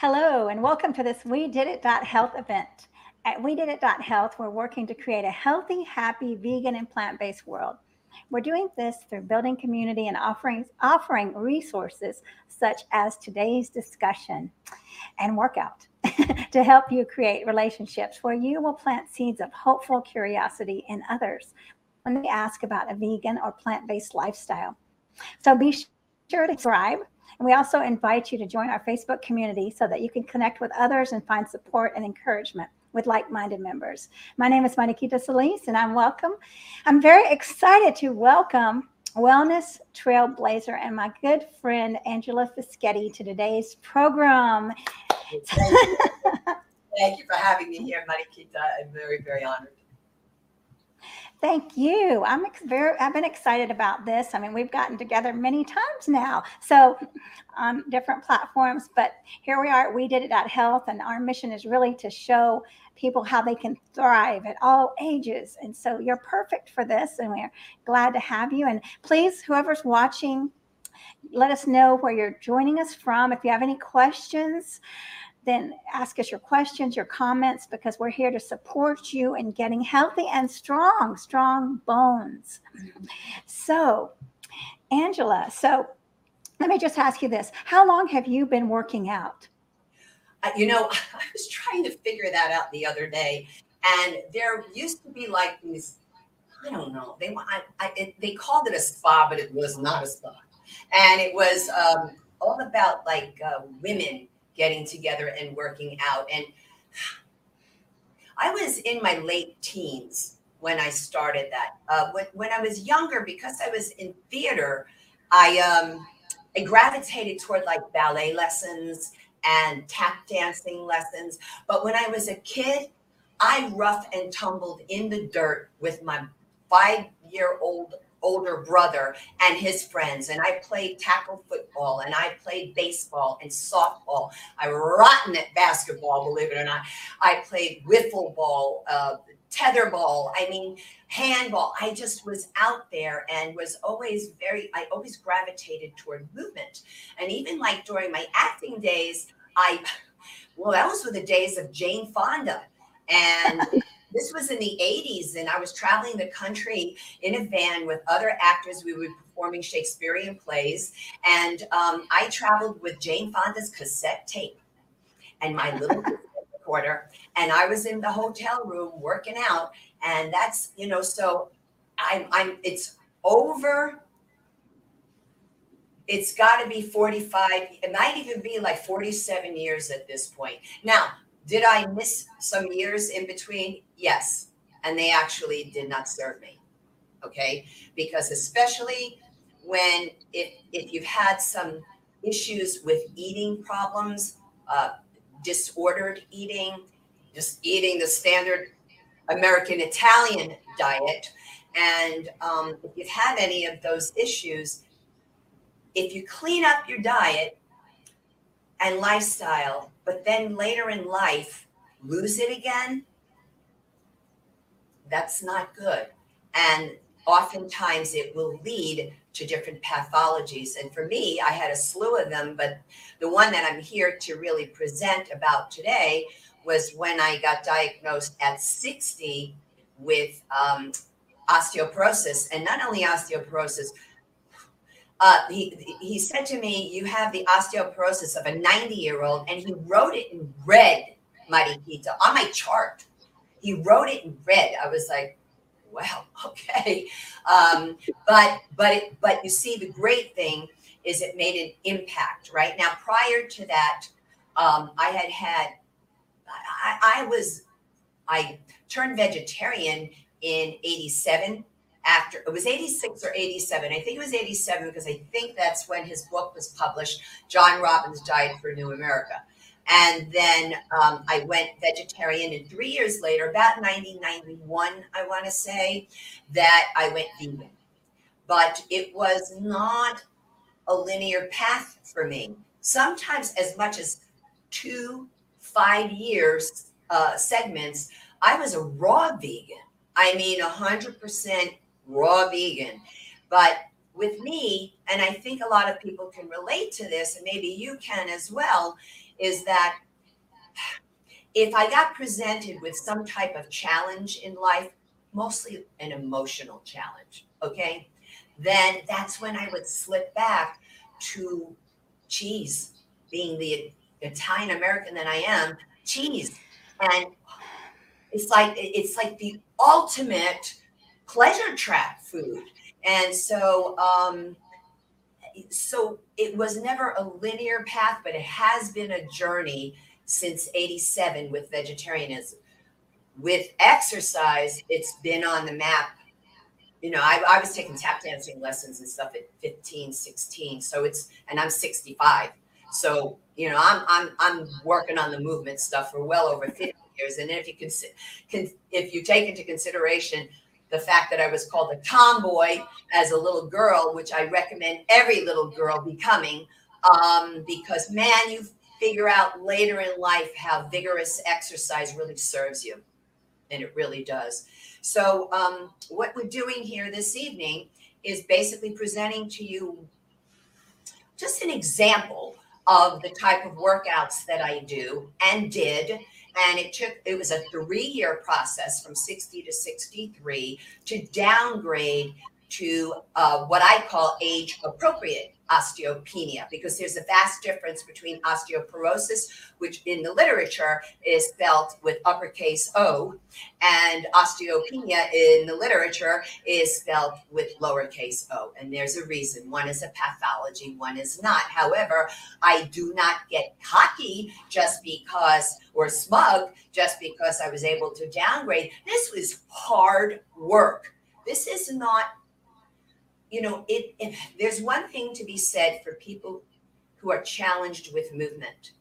Hello, and welcome to this We Did It Health event. At We Did It Health, we're working to create a healthy, happy, vegan, and plant based world. We're doing this through building community and offering, offering resources such as today's discussion and workout to help you create relationships where you will plant seeds of hopeful curiosity in others when they ask about a vegan or plant based lifestyle. So be sure to subscribe and we also invite you to join our Facebook community so that you can connect with others and find support and encouragement with like-minded members. My name is Mariquita Solis, and I'm welcome. I'm very excited to welcome wellness trailblazer and my good friend Angela Fischetti to today's program. Thank you. Thank you for having me here, Mariquita. I'm very, very honored. Thank you. I'm very, I've been excited about this. I mean, we've gotten together many times now, so on different platforms, but here we are. We did it at Health, and our mission is really to show people how they can thrive at all ages. And so you're perfect for this, and we're glad to have you. And please, whoever's watching, let us know where you're joining us from. If you have any questions, then ask us your questions, your comments, because we're here to support you in getting healthy and strong, strong bones. So, Angela, so let me just ask you this How long have you been working out? Uh, you know, I was trying to figure that out the other day, and there used to be like these. I don't know. They I, I it, they called it a spa, but it was not a spa, and it was um, all about like uh, women getting together and working out. And I was in my late teens when I started that. Uh, when, when I was younger, because I was in theater, I um, I gravitated toward like ballet lessons and tap dancing lessons. But when I was a kid, I rough and tumbled in the dirt with my five year old older brother and his friends. And I played tackle football and I played baseball and softball. I rotten at basketball, believe it or not. I played wiffle ball, uh, tetherball. I mean, handball. I just was out there and was always very, I always gravitated toward movement. And even like during my acting days, I, well, that was with the days of Jane Fonda. And this was in the 80s, and I was traveling the country in a van with other actors. We were performing Shakespearean plays, and um, I traveled with Jane Fonda's cassette tape and my little recorder, and I was in the hotel room working out, and that's you know, so I'm I'm it's over it's got to be 45 it might even be like 47 years at this point now did I miss some years in between? Yes. And they actually did not serve me. Okay. Because especially when if if you've had some issues with eating problems, uh, disordered eating, just eating the standard American Italian diet, and um, if you've had any of those issues, if you clean up your diet and lifestyle, but then later in life lose it again, that's not good. And oftentimes it will lead to different pathologies. And for me, I had a slew of them, but the one that I'm here to really present about today was when I got diagnosed at 60 with um, osteoporosis, and not only osteoporosis, uh, he he said to me, "You have the osteoporosis of a 90 year old," and he wrote it in red, Mariquita, on my chart. He wrote it in red. I was like, "Well, okay," um, but but it, but you see, the great thing is it made an impact. Right now, prior to that, um, I had had I, I was I turned vegetarian in '87 after it was 86 or 87 i think it was 87 because i think that's when his book was published john robbins diet for new america. And then um, i went vegetarian and three years later about 1991 i want to say that i went vegan. But it was not a linear path for me. Sometimes as much as two five years uh, segments i was a raw vegan. I mean, 100% raw vegan. But with me, and I think a lot of people can relate to this, and maybe you can as well, is that if I got presented with some type of challenge in life, mostly an emotional challenge, okay, then that's when I would slip back to cheese, being the Italian American that I am, cheese. And it's like it's like the ultimate pleasure trap food. And so um so it was never a linear path, but it has been a journey since 87 with vegetarianism. With exercise, it's been on the map. You know, I, I was taking tap dancing lessons and stuff at 15, 16. So it's, and I'm 65. So, you know, I'm, I'm, I'm working on the movement stuff for well over 50 years. And if you can if you take into consideration the fact that I was called a tomboy as a little girl, which I recommend every little girl becoming, um, because man, you figure out later in life how vigorous exercise really serves you. And it really does. So, um, what we're doing here this evening is basically presenting to you just an example of the type of workouts that I do and did. And it took, it was a three year process from 60 to 63 to downgrade to uh, what I call age appropriate osteopenia because there's a vast difference between osteoporosis, which in the literature is spelled with uppercase O, and osteopenia in the literature is spelled with lowercase o. And there's a reason. One is a pathology, one is not. However, I do not get cocky just because, or smug just because I was able to downgrade. This was hard work. This is not you know, it, there's one thing to be said for people who are challenged with movement.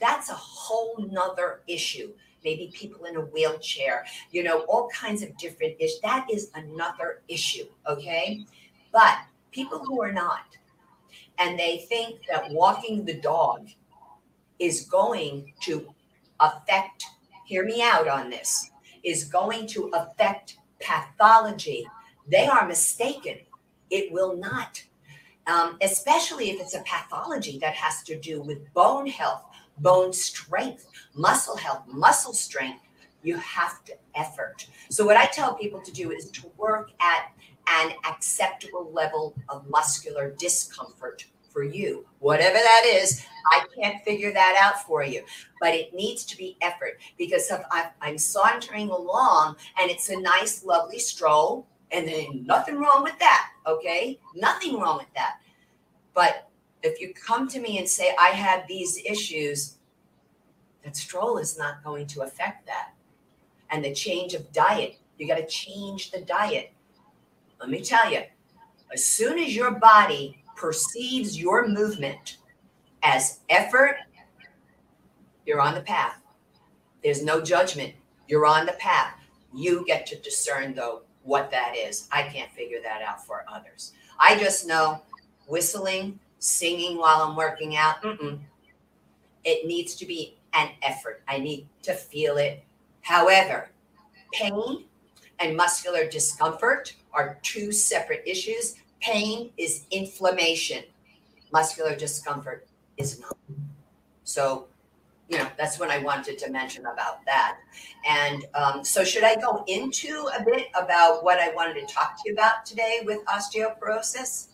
That's a whole nother issue. Maybe people in a wheelchair, you know, all kinds of different issues. That is another issue, okay? But people who are not, and they think that walking the dog is going to affect, hear me out on this, is going to affect pathology, they are mistaken it will not, um, especially if it's a pathology that has to do with bone health, bone strength, muscle health, muscle strength. You have to effort. So, what I tell people to do is to work at an acceptable level of muscular discomfort for you. Whatever that is, I can't figure that out for you, but it needs to be effort because if I'm sauntering along and it's a nice, lovely stroll, and there ain't nothing wrong with that. Okay. Nothing wrong with that. But if you come to me and say, I have these issues, that stroll is not going to affect that. And the change of diet, you got to change the diet. Let me tell you, as soon as your body perceives your movement as effort, you're on the path. There's no judgment. You're on the path. You get to discern, though, what that is. I can't figure that out for others. I just know whistling, singing while I'm working out, it needs to be an effort. I need to feel it. However, pain and muscular discomfort are two separate issues. Pain is inflammation, muscular discomfort is not. So you know, that's what I wanted to mention about that. And um, so, should I go into a bit about what I wanted to talk to you about today with osteoporosis?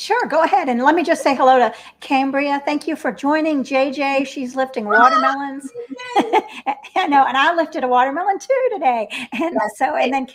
Sure, go ahead. And let me just say hello to Cambria. Thank you for joining JJ. She's lifting watermelons. I know, and I lifted a watermelon too today. And so, and then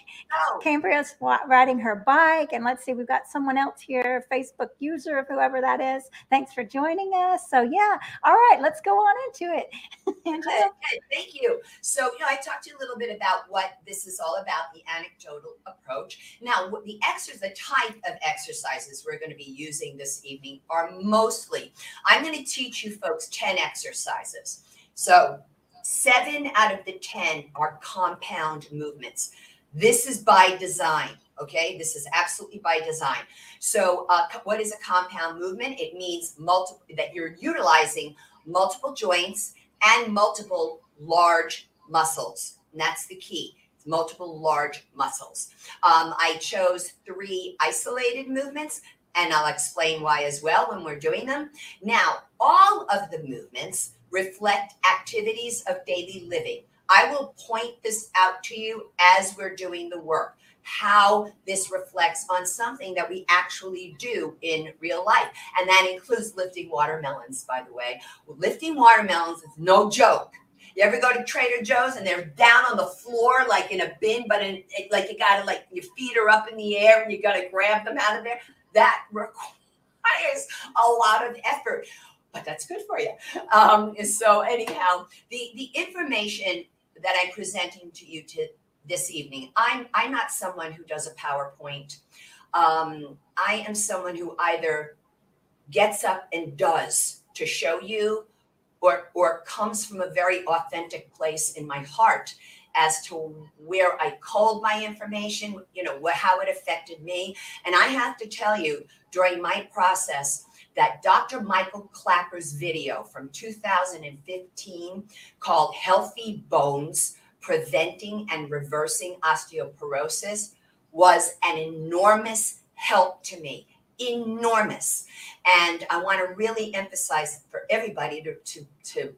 Cambria's riding her bike. And let's see, we've got someone else here, Facebook user, of whoever that is. Thanks for joining us. So, yeah, all right, let's go on into it. Angela. Thank you. So, you know, I talked to you a little bit about what this is all about the anecdotal approach. Now, the exercise, the type of exercises we're going to be using this evening are mostly, I'm going to teach you folks 10 exercises. So, seven out of the 10 are compound movements. This is by design. Okay, this is absolutely by design. So, uh, what is a compound movement? It means multiple that you're utilizing multiple joints and multiple large muscles. And that's the key multiple large muscles. Um, I chose three isolated movements and I'll explain why as well when we're doing them. Now, all of the movements reflect activities of daily living. I will point this out to you as we're doing the work how this reflects on something that we actually do in real life. And that includes lifting watermelons, by the way. Lifting watermelons is no joke. You ever go to Trader Joe's and they're down on the floor like in a bin, but in, like you gotta like your feet are up in the air and you gotta grab them out of there. That requires a lot of effort, but that's good for you. Um, so anyhow, the the information that I'm presenting to you to this evening. I'm I'm not someone who does a PowerPoint. Um, I am someone who either gets up and does to show you, or or comes from a very authentic place in my heart as to where I called my information, you know, what, how it affected me. And I have to tell you, during my process, that Dr. Michael Klaper's video from 2015 called Healthy Bones preventing and reversing osteoporosis was an enormous help to me enormous and i want to really emphasize for everybody to, to, to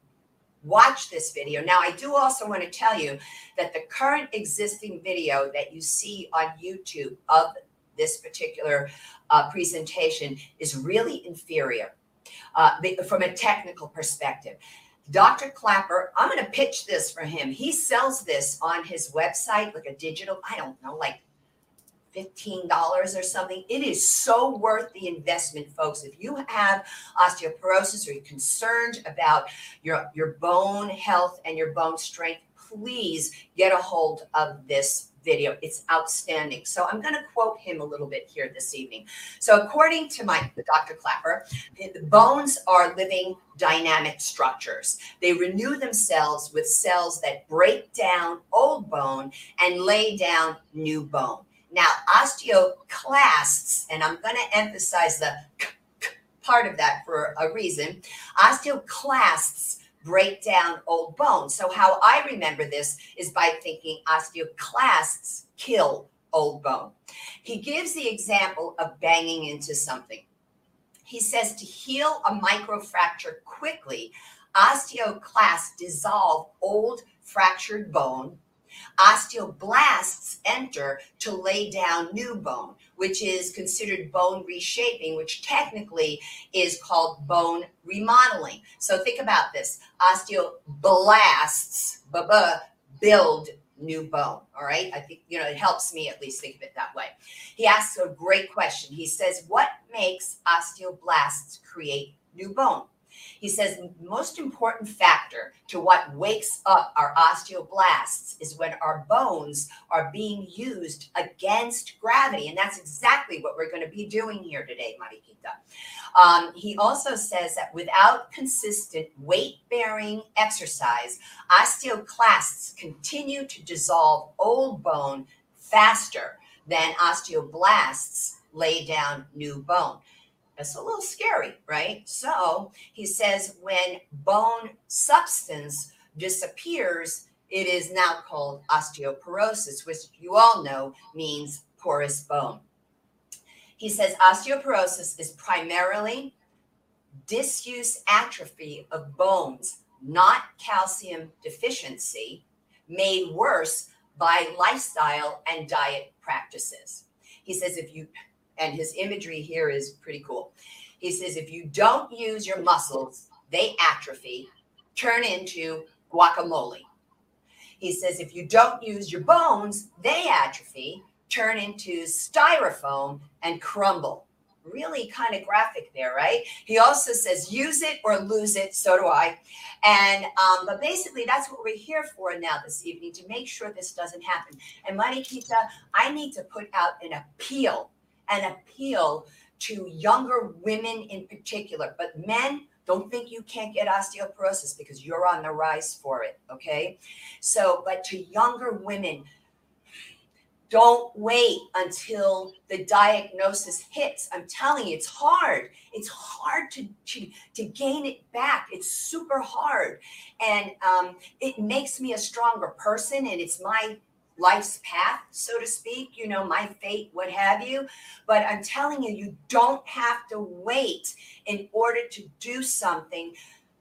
watch this video now i do also want to tell you that the current existing video that you see on youtube of this particular uh, presentation is really inferior uh, from a technical perspective Dr. Klaper, I'm going to pitch this for him. He sells this on his website, like a digital, I don't know, like $15 or something. It is so worth the investment, folks. If you have osteoporosis or you're concerned about your, your bone health and your bone strength, please get a hold of this video. It's outstanding. So I'm going to quote him a little bit here this evening. So according to my Dr. Klaper, the bones are living dynamic structures. They renew themselves with cells that break down old bone and lay down new bone. Now, osteoclasts, and I'm going to emphasize the part of that for a reason, osteoclasts break down old bones. So, how I remember this is by thinking osteoclasts kill old bone. He gives the example of banging into something. He says to heal a microfracture quickly, osteoclasts dissolve old fractured bone Osteoblasts enter to lay down new bone, which is considered bone reshaping, which technically is called bone remodeling. So think about this osteoblasts build new bone. All right. I think, you know, it helps me at least think of it that way. He asks a great question. He says, What makes osteoblasts create new bone? He says most important factor to what wakes up our osteoblasts is when our bones are being used against gravity. And that's exactly what we're going to be doing here today, Mariquita. Um, he also says that without consistent weight bearing exercise, osteoclasts continue to dissolve old bone faster than osteoblasts lay down new bone. That's a little scary, right? So he says when bone substance disappears, it is now called osteoporosis, which you all know means porous bone. He says osteoporosis is primarily disuse atrophy of bones, not calcium deficiency, made worse by lifestyle and diet practices. He says if you and his imagery here is pretty cool. He says, if you don't use your muscles, they atrophy, turn into guacamole. He says, if you don't use your bones, they atrophy, turn into styrofoam and crumble. Really kind of graphic there, right? He also says, use it or lose it. So do I. And, um, but basically, that's what we're here for now this evening to make sure this doesn't happen. And Mariquita, I need to put out an appeal an appeal to younger women in particular. But men, don't think you can't get osteoporosis because you're on the rise for it. Okay. So, but to younger women, don't wait until the diagnosis hits. I'm telling you, it's hard. It's hard to, to, to gain it back. It's super hard. And um, it makes me a stronger person. And it's my life's path, so to speak, you know, my fate, what have you. But I'm telling you, you don't have to wait in order to do something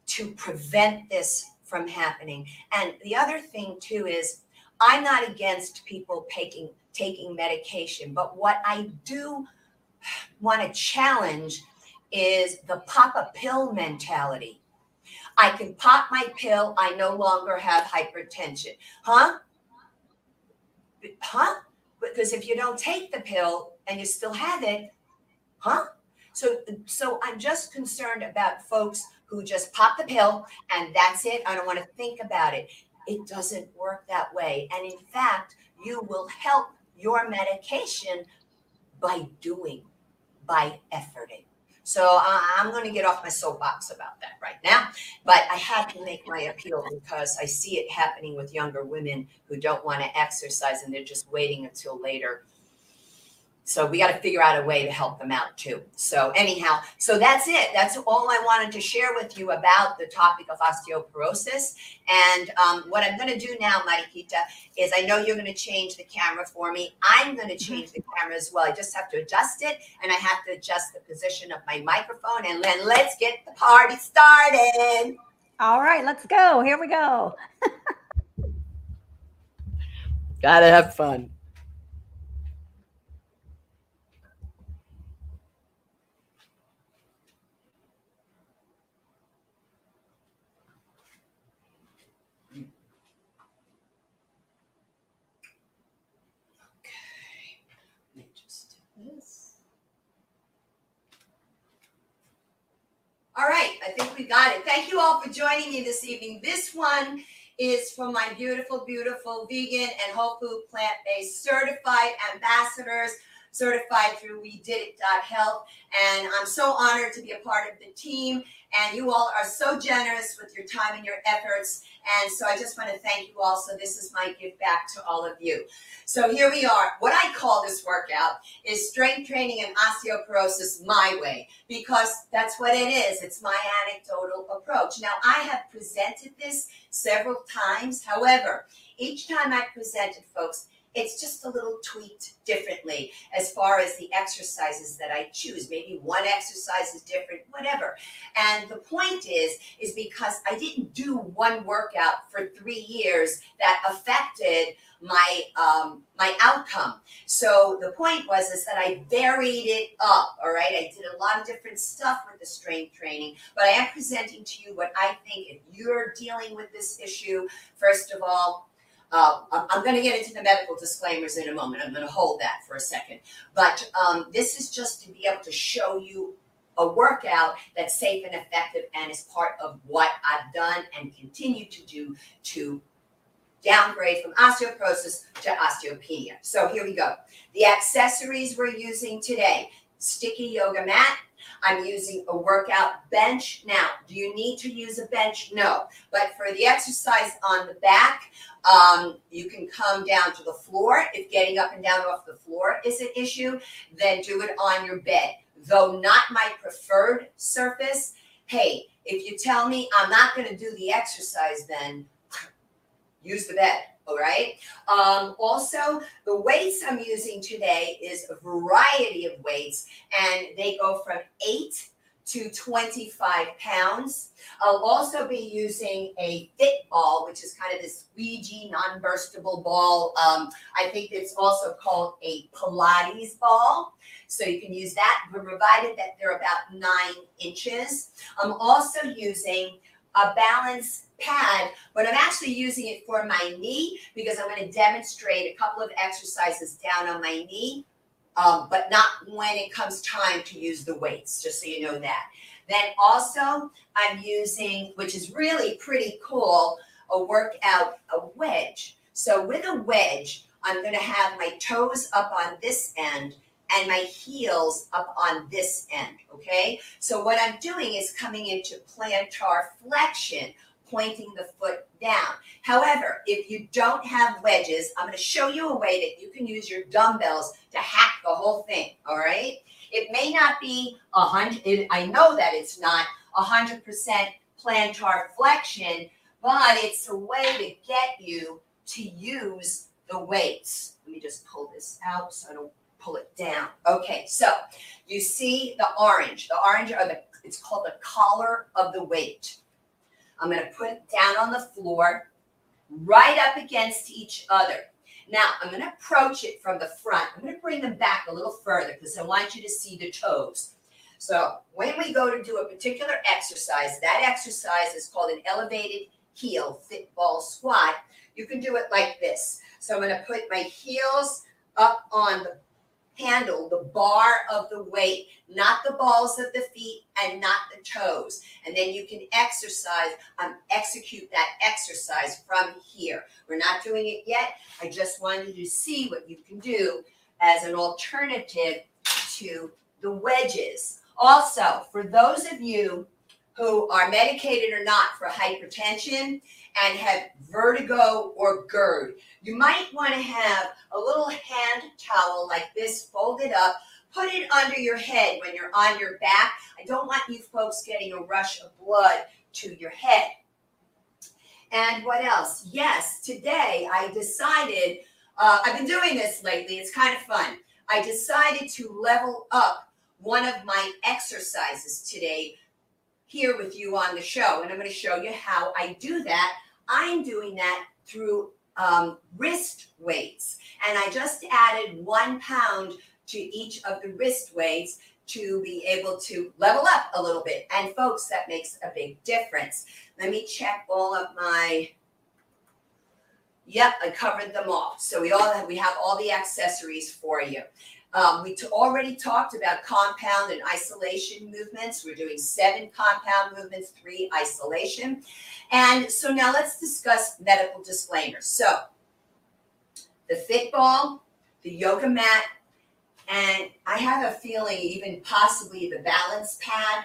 to prevent this from happening. And the other thing too is I'm not against people taking taking medication, but what I do want to challenge is the pop a pill mentality. I can pop my pill, I no longer have hypertension. Huh? Huh? Because if you don't take the pill and you still have it, huh? So so I'm just concerned about folks who just pop the pill and that's it. I don't want to think about it. It doesn't work that way. And in fact, you will help your medication by doing, by efforting. So uh, I'm going to get off my soapbox about that right now. But I have to make my appeal because I see it happening with younger women who don't want to exercise and they're just waiting until later so we got to figure out a way to help them out too. So anyhow, so that's it. That's all I wanted to share with you about the topic of osteoporosis. And um, what I'm going to do now, Mariquita, is I know you're going to change the camera for me. I'm going to mm-hmm. change the camera as well. I just have to adjust it, and I have to adjust the position of my microphone. And then let's get the party started. All right, let's go. Here we go. Gotta have fun. All right, I think we got it. Thank you all for joining me this evening. This one is from my beautiful, beautiful vegan and whole food plant based certified ambassadors, certified through We Did It Health. And I'm so honored to be a part of the team. And you all are so generous with your time and your efforts. And so I just want to thank you all. So this is my gift back to all of you. So here we are. What I call this workout is strength training and osteoporosis my way, because that's what it is. It's my anecdotal approach. Now, I have presented this several times. However, each time I presented, folks, it's just a little tweaked differently as far as the exercises that I choose. Maybe one exercise is different, whatever. And the point is, is because I didn't do one workout for three years that affected my um, my outcome. So the point was is that I varied it up. All right, I did a lot of different stuff with the strength training, but I am presenting to you what I think if you're dealing with this issue, first of all, uh, I'm going to get into the medical disclaimers in a moment. I'm going to hold that for a second. But um, this is just to be able to show you a workout that's safe and effective and is part of what I've done and continue to do to downgrade from osteoporosis to osteopenia. So here we go. The accessories we're using today sticky yoga mat, I'm using a workout bench. Now, do you need to use a bench? No. But for the exercise on the back, um, you can come down to the floor. If getting up and down off the floor is an issue, then do it on your bed. Though not my preferred surface, hey, if you tell me I'm not going to do the exercise, then use the bed. All right. Um, also, the weights I'm using today is a variety of weights, and they go from eight to 25 pounds. I'll also be using a fit ball, which is kind of this squeegee, non-burstable ball. Um, I think it's also called a Pilates ball. So you can use that, provided that they're about nine inches. I'm also using a balance pad, but I'm actually using it for my knee because I'm going to demonstrate a couple of exercises down on my knee, um, but not when it comes time to use the weights, just so you know that. Then also, I'm using, which is really pretty cool, a workout, a wedge. So with a wedge, I'm going to have my toes up on this end and my heels up on this end. Okay. So what I'm doing is coming into plantar flexion, pointing the foot down. However, if you don't have wedges, I'm going to show you a way that you can use your dumbbells to hack the whole thing. All right. It may not be a hundred. I know that it's not a hundred percent plantar flexion, but it's a way to get you to use the weights. Let me just pull this out so I don't pull it down. Okay, so you see the orange. The orange are the, it's called the collar of the weight. I'm going to put it down on the floor, right up against each other. Now, I'm going to approach it from the front. I'm going to bring them back a little further because I want you to see the toes. So, when we go to do a particular exercise, that exercise is called an elevated heel fit ball squat. You can do it like this. So, I'm going to put my heels up on the handle, the bar of the weight, not the balls of the feet and not the toes. And then you can exercise, um, execute that exercise from here. We're not doing it yet. I just wanted you to see what you can do as an alternative to the wedges. Also, for those of you who are medicated or not for hypertension and have vertigo or GERD, you might want to have a little hand towel like this folded up. Put it under your head when you're on your back. I don't want you folks getting a rush of blood to your head. And what else? Yes, today I decided, uh, I've been doing this lately, it's kind of fun. I decided to level up one of my exercises today here with you on the show. And I'm going to show you how I do that. I'm doing that through um, wrist weights. And I just added one pound to each of the wrist weights to be able to level up a little bit. And folks, that makes a big difference. Let me check all of my. Yep, I covered them all. So we all have, we have all the accessories for you. Um, we t- already talked about compound and isolation movements. We're doing seven compound movements, three isolation. And so now let's discuss medical disclaimers. So the fit ball, the yoga mat, and I have a feeling even possibly the balance pad,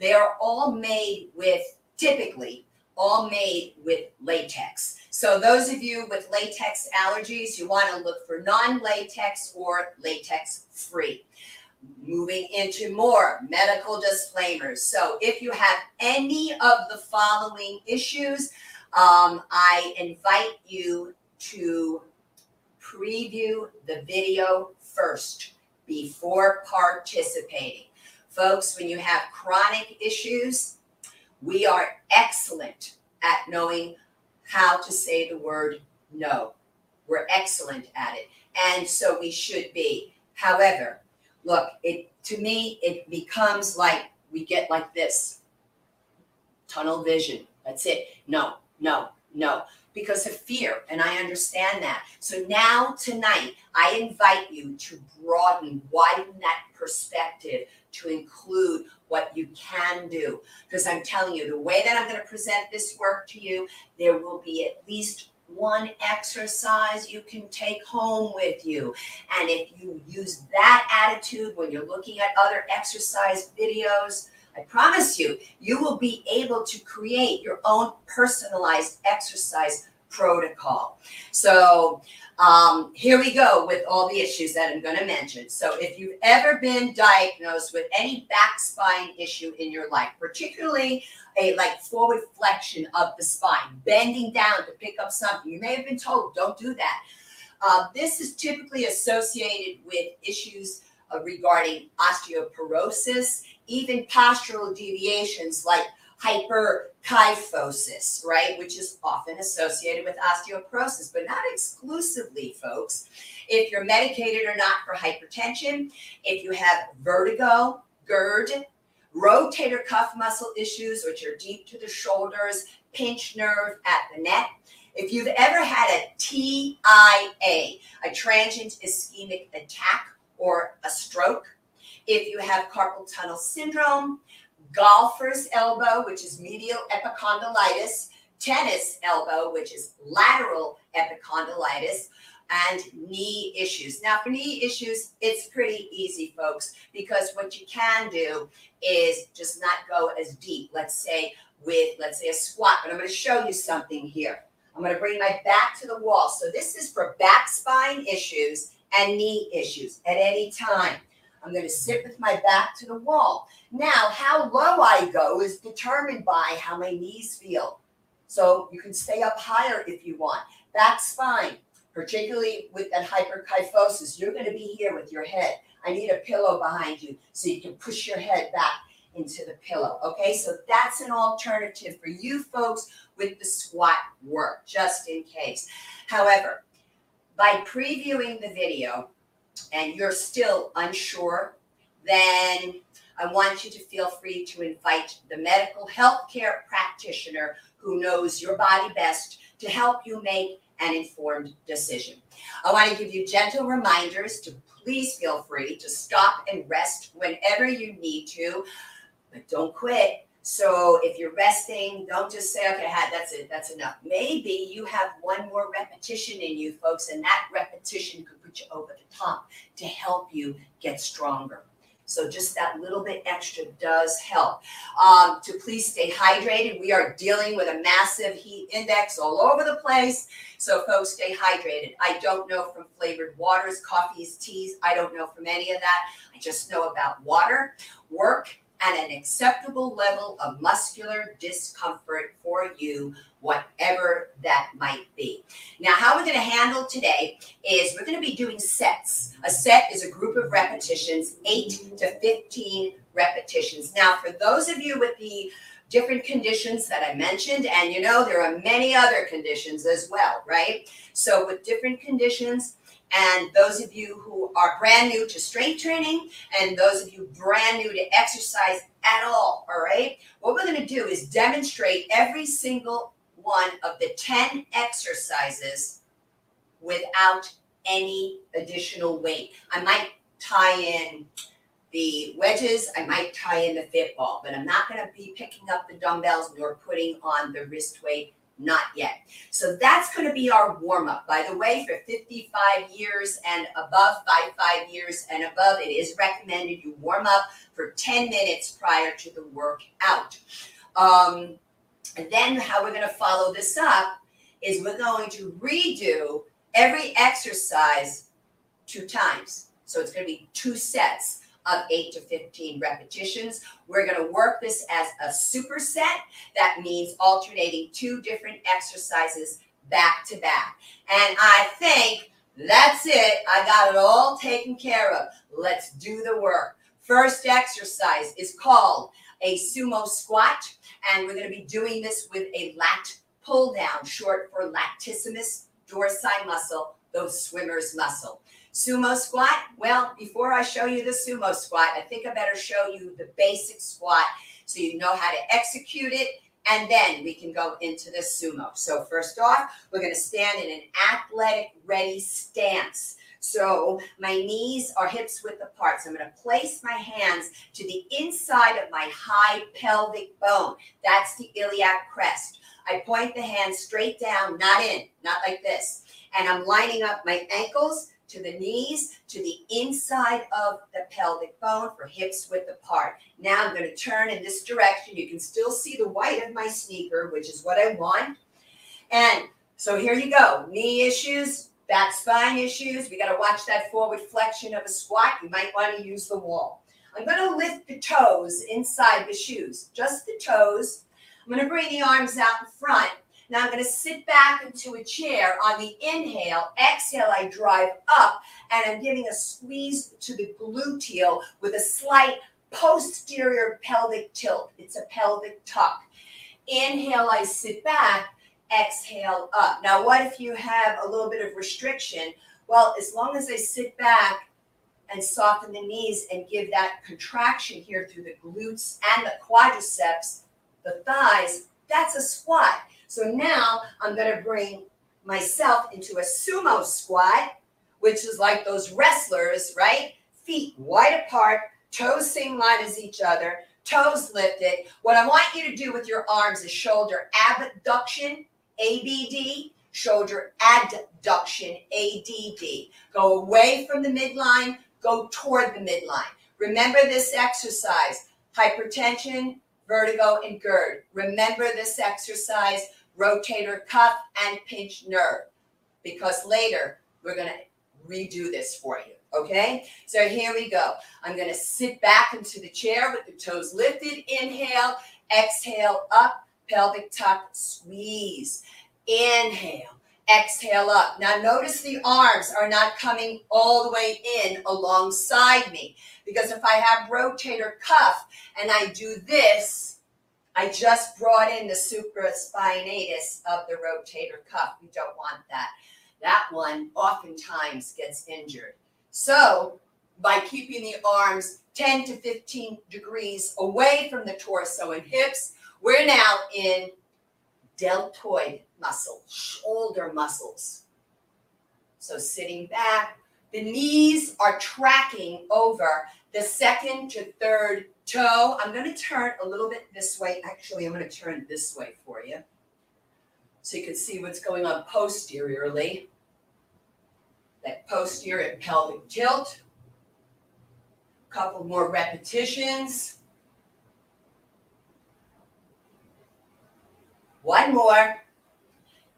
they are all made with typically all made with latex. So those of you with latex allergies, you want to look for non-latex or latex free. Moving into more medical disclaimers. So if you have any of the following issues, um, I invite you to preview the video first before participating. Folks, when you have chronic issues, we are excellent at knowing how to say the word no. We're excellent at it. And so we should be. However, look, it to me it becomes like we get like this. Tunnel vision. That's it. No, no, no. Because of fear, and I understand that. So now, tonight, I invite you to broaden, widen that perspective to include what you can do. Because I'm telling you, the way that I'm going to present this work to you, there will be at least one exercise you can take home with you. And if you use that attitude when you're looking at other exercise videos, I promise you, you will be able to create your own personalized exercise protocol. So, um, here we go with all the issues that I'm going to mention. So, if you've ever been diagnosed with any back spine issue in your life, particularly a like forward flexion of the spine, bending down to pick up something, you may have been told, don't do that. Uh, this is typically associated with issues uh, regarding osteoporosis, even postural deviations like hyperkyphosis, right, which is often associated with osteoporosis, but not exclusively, folks. If you're medicated or not for hypertension, if you have vertigo, GERD, rotator cuff muscle issues, which are deep to the shoulders, pinched nerve at the neck, if you've ever had a TIA, a transient ischemic attack or a stroke, if you have carpal tunnel syndrome, golfer's elbow, which is medial epicondylitis, tennis elbow, which is lateral epicondylitis, and knee issues. Now, for knee issues, it's pretty easy, folks, because what you can do is just not go as deep. Let's say with, let's say, a squat, but I'm going to show you something here. I'm going to bring my back to the wall. So this is for back spine issues and knee issues at any time. I'm going to sit with my back to the wall. Now, how low I go is determined by how my knees feel. So you can stay up higher if you want. That's fine, particularly with that hyperkyphosis, you're going to be here with your head. I need a pillow behind you so you can push your head back into the pillow. Okay, so that's an alternative for you folks with the squat work, just in case. However, by previewing the video and you're still unsure, then I want you to feel free to invite the medical healthcare practitioner who knows your body best to help you make an informed decision. I want to give you gentle reminders to please feel free to stop and rest whenever you need to, but don't quit. So if you're resting, don't just say, okay, that's it, that's enough. Maybe you have one more repetition in you, folks, and that repetition could put you over the top to help you get stronger. So just that little bit extra does help. Um, to please stay hydrated. We are dealing with a massive heat index all over the place. So folks, stay hydrated. I don't know from flavored waters, coffees, teas. I don't know from any of that. I just know about water, work, and an acceptable level of muscular discomfort for you, whatever that might be. Now, how we're going to handle today is we're going to be doing sets. A set is a group of repetitions, 8 to 15 repetitions. Now, for those of you with the different conditions that I mentioned, and you know, there are many other conditions as well, right? So, with different conditions, and those of you who are brand new to strength training and those of you brand new to exercise at all, all right? What we're going to do is demonstrate every single one of the 10 exercises without any additional weight. I might tie in the wedges, I might tie in the fit ball, but I'm not going to be picking up the dumbbells nor putting on the wrist weight not yet. So that's going to be our warm up. By the way, for 55 years and above, 55 years and above, it is recommended you warm up for 10 minutes prior to the workout. Um, and then how we're going to follow this up is we're going to redo every exercise two times. So it's going to be two sets of 8 to 15 repetitions. We're going to work this as a superset. That means alternating two different exercises back to back. And I think that's it. I got it all taken care of. Let's do the work. First exercise is called a sumo squat, and we're going to be doing this with a lat pull down, short for latissimus dorsi muscle, those swimmers muscle. Sumo squat, well, before I show you the sumo squat, I think I better show you the basic squat so you know how to execute it, and then we can go into the sumo. So first off, we're gonna stand in an athletic ready stance. So my knees are hips width apart. So I'm going to place my hands to the inside of my high pelvic bone. That's the iliac crest. I point the hands straight down, not in, not like this. And I'm lining up my ankles to the knees, to the inside of the pelvic bone for hips width apart. Now I'm going to turn in this direction. You can still see the white of my sneaker, which is what I want. And so here you go. Knee issues, back spine issues. We got to watch that forward flexion of a squat. You might want to use the wall. I'm going to lift the toes inside the shoes, just the toes. I'm going to bring the arms out in front now I'm going to sit back into a chair on the inhale. Exhale, I drive up and I'm giving a squeeze to the gluteal with a slight posterior pelvic tilt. It's a pelvic tuck. Inhale, I sit back. Exhale up. Now, what if you have a little bit of restriction? Well, as long as I sit back and soften the knees and give that contraction here through the glutes and the quadriceps, the thighs, that's a squat. So now I'm going to bring myself into a sumo squat, which is like those wrestlers, right? Feet wide apart, toes same line as each other, toes lifted. What I want you to do with your arms is shoulder abduction, ABD, shoulder adduction, ADD. Go away from the midline, go toward the midline. Remember this exercise hypertension, vertigo, and GERD. Remember this exercise rotator cuff, and pinch nerve. Because later we're going to redo this for you. Okay, so here we go. I'm going to sit back into the chair with the toes lifted. Inhale, exhale, up, pelvic tuck, squeeze. Inhale, exhale up. Now notice the arms are not coming all the way in alongside me because if I have rotator cuff and I do this, I just brought in the supraspinatus of the rotator cuff. You don't want that. That one oftentimes gets injured. So by keeping the arms 10 to 15 degrees away from the torso and hips, we're now in deltoid muscle, shoulder muscles. So sitting back, the knees are tracking over the second to third toe. I'm going to turn a little bit this way. Actually, I'm going to turn this way for you so you can see what's going on posteriorly. That posterior pelvic tilt. A Couple more repetitions. One more.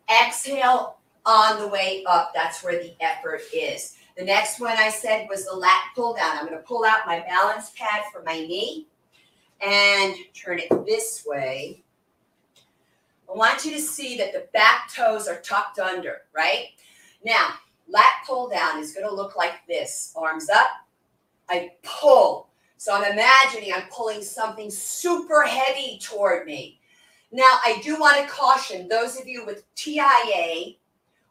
Exhale on the way up. That's where the effort is. The next one I said was the lat pull down. I'm going to pull out my balance pad for my knee and turn it this way. I want you to see that the back toes are tucked under, right? Now, lat pull down is going to look like this. Arms up. I pull. So I'm imagining I'm pulling something super heavy toward me. Now, I do want to caution those of you with TIA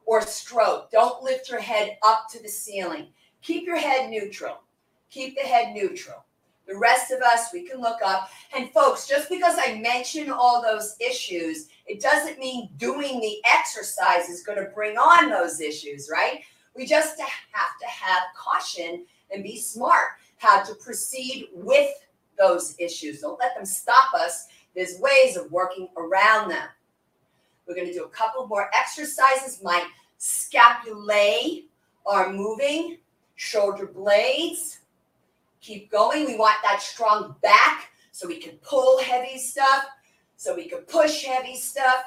or stroke, don't lift your head up to the ceiling. Keep your head neutral. Keep the head neutral. The rest of us, we can look up. And folks, just because I mention all those issues, it doesn't mean doing the exercise is going to bring on those issues, right? We just have to have caution and be smart how to proceed with those issues. Don't let them stop us. There's ways of working around them. We're going to do a couple more exercises. My scapulae are moving, shoulder blades. Keep going. We want that strong back so we can pull heavy stuff, so we can push heavy stuff,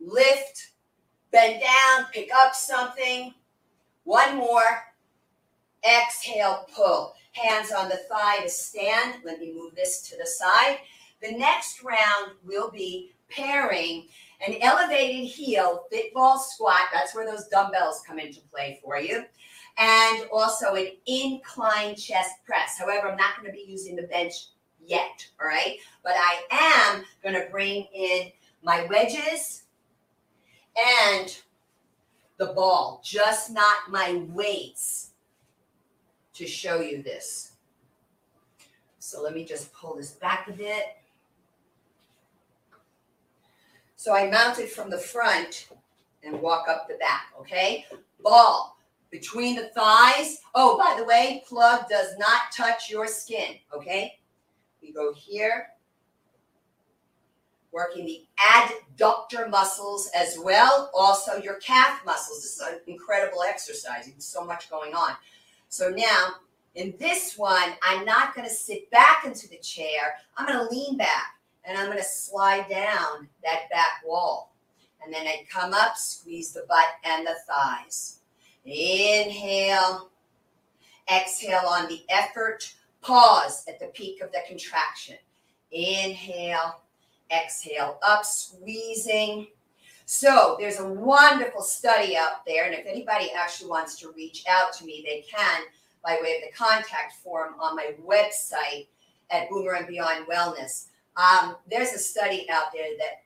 lift, bend down, pick up something. One more. Exhale, pull. Hands on the thigh to stand. Let me move this to the side. The next round will be pairing an elevated heel, fit ball squat. That's where those dumbbells come into play for you. And also an incline chest press. However, I'm not going to be using the bench yet. All right. But I am going to bring in my wedges and the ball, just not my weights to show you this. So let me just pull this back a bit. So I mount it from the front and walk up the back, okay? Ball between the thighs. Oh, by the way, plug does not touch your skin, okay? We go here, working the adductor muscles as well, also your calf muscles. This is an incredible exercise. There's so much going on. So now, in this one, I'm not going to sit back into the chair. I'm going to lean back and I'm going to slide down that back wall. And then I come up, squeeze the butt and the thighs. Inhale, exhale on the effort, pause at the peak of the contraction. Inhale, exhale up, squeezing. So there's a wonderful study out there, and if anybody actually wants to reach out to me, they can by way of the contact form on my website at Boomers and Beyond Wellness. Um, there's a study out there that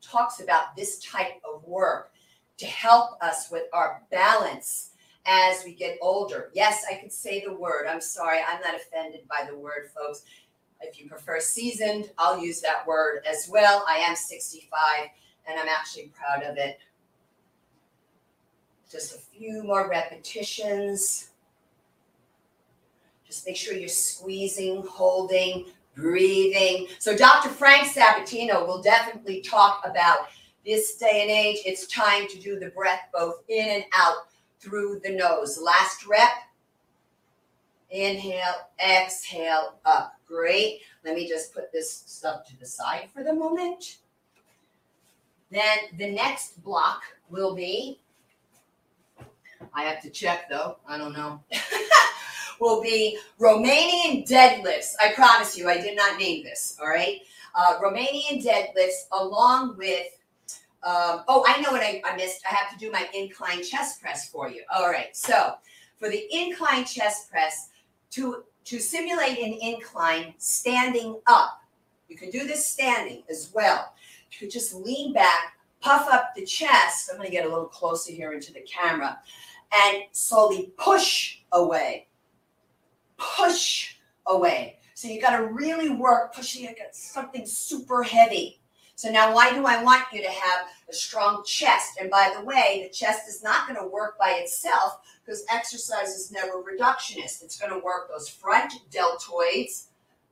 talks about this type of work to help us with our balance as we get older. Yes, I could say the word. I'm sorry, I'm not offended by the word, folks. If you prefer seasoned, I'll use that word as well. I am 65 and I'm actually proud of it. Just a few more repetitions. Just make sure you're squeezing, holding, breathing. So Dr. Frank Sabatino will definitely talk about this day and age. It's time to do the breath both in and out through the nose. Last rep. Inhale, exhale, up. Great. Let me just put this stuff to the side for the moment. Then the next block will be, I have to check though, I don't know. will be Romanian deadlifts. I promise you, I did not name this, all right? Uh, Romanian deadlifts along with Um, oh, I know what I, I missed. I have to do my incline chest press for you. All right. So for the incline chest press, to to simulate an incline standing up, you can do this standing as well. You could just lean back, puff up the chest. I'm going to get a little closer here into the camera, and slowly push away. Push away. So you got to really work pushing against something super heavy. So now why do I want you to have a strong chest? And by the way, the chest is not going to work by itself because exercise is never reductionist. It's going to work those front deltoids,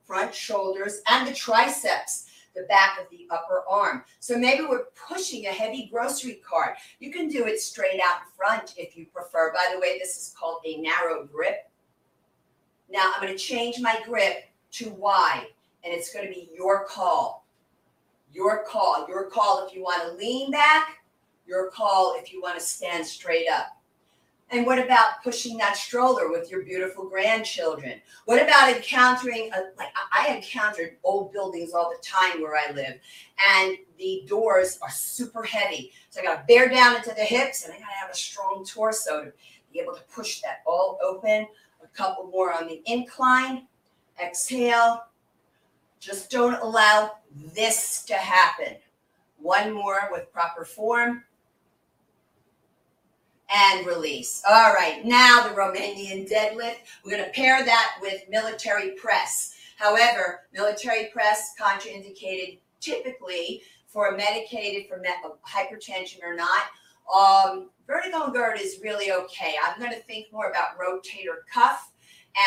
front shoulders, and the triceps, the back of the upper arm. So maybe we're pushing a heavy grocery cart. You can do it straight out front if you prefer. By the way, this is called a narrow grip. Now I'm going to change my grip to wide, and it's going to be your call. Your call. Your call if you want to lean back. Your call if you want to stand straight up. And what about pushing that stroller with your beautiful grandchildren? What about encountering, a, like I encountered old buildings all the time where I live, and the doors are super heavy. So I got to bear down into the hips, and I got to have a strong torso to be able to push that all open. A couple more on the incline. Exhale. Just don't allow this to happen. One more with proper form. And release. All right, now the Romanian deadlift. We're going to pair that with military press. However, military press contraindicated typically for a medicated for hypertension or not. Um, vertigo and GERD is really okay. I'm going to think more about rotator cuff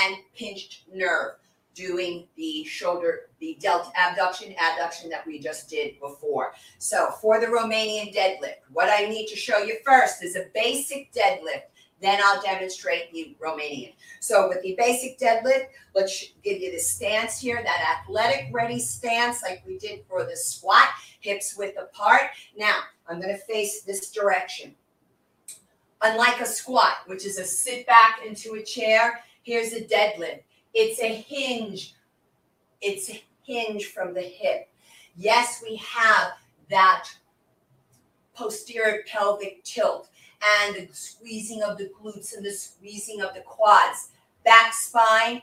and pinched nerve doing the shoulder, the delt abduction, adduction that we just did before. So for the Romanian deadlift, what I need to show you first is a basic deadlift. Then I'll demonstrate the Romanian. So with the basic deadlift, let's give you the stance here, that athletic ready stance like we did for the squat, hips width apart. Now I'm going to face this direction. Unlike a squat, which is a sit back into a chair, here's a deadlift. It's a hinge. It's a hinge from the hip. Yes, we have that posterior pelvic tilt and the squeezing of the glutes and the squeezing of the quads. Back spine,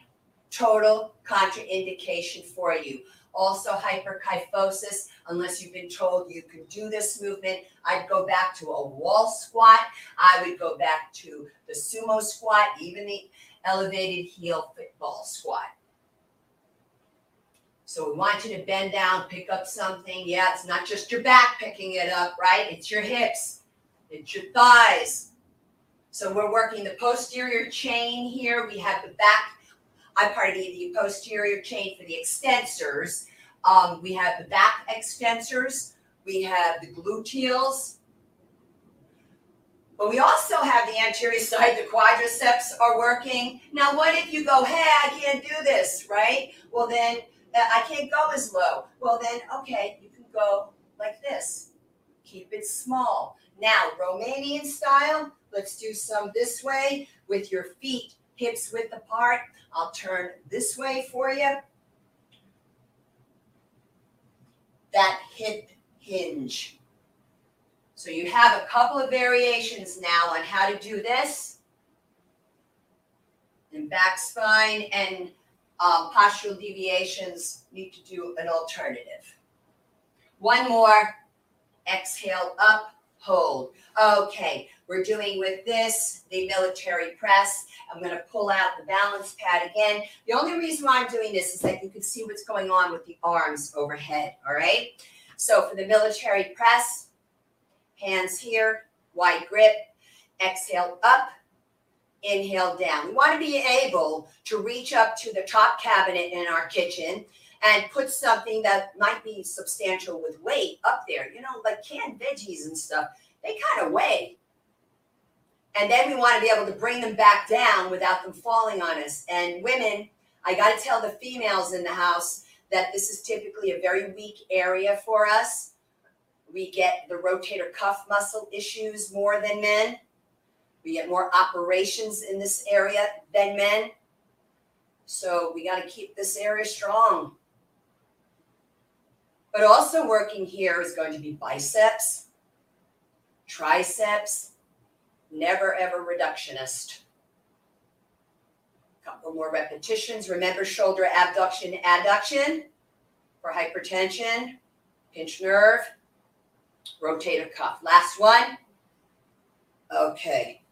total contraindication for you. Also, hyperkyphosis, unless you've been told you can do this movement, I'd go back to a wall squat. I would go back to the sumo squat, even the elevated heel fit ball squat. So we want you to bend down, pick up something. Yeah, it's not just your back picking it up, right? It's your hips, it's your thighs. So we're working the posterior chain here. We have the back. I'm part of the, posterior chain for the extensors. Um, we have the back extensors. We have the gluteals. But we also have the anterior side, the quadriceps are working. Now, what if you go, hey, I can't do this, right? Well, then uh, I can't go as low. Well, then, okay, you can go like this. Keep it small. Now, Romanian style, let's do some this way with your feet hips width apart. I'll turn this way for you. That hip hinge. So you have a couple of variations now on how to do this. And back spine and um, postural deviations need to do an alternative. One more. Exhale up, hold. Okay, we're doing with this the military press. I'm going to pull out the balance pad again. The only reason why I'm doing this is that you can see what's going on with the arms overhead. All right. So for the military press, Hands here, wide grip. Exhale up, inhale down. We want to be able to reach up to the top cabinet in our kitchen and put something that might be substantial with weight up there. You know, like canned veggies and stuff, they kind of weigh. And then we want to be able to bring them back down without them falling on us. And women, I got to tell the females in the house that this is typically a very weak area for us. We get the rotator cuff muscle issues more than men. We get more operations in this area than men. So we got to keep this area strong. But also working here is going to be biceps, triceps, never ever reductionist. A couple more repetitions. Remember shoulder abduction, adduction for hypertension, pinch nerve, rotator cuff. Last one. Okay,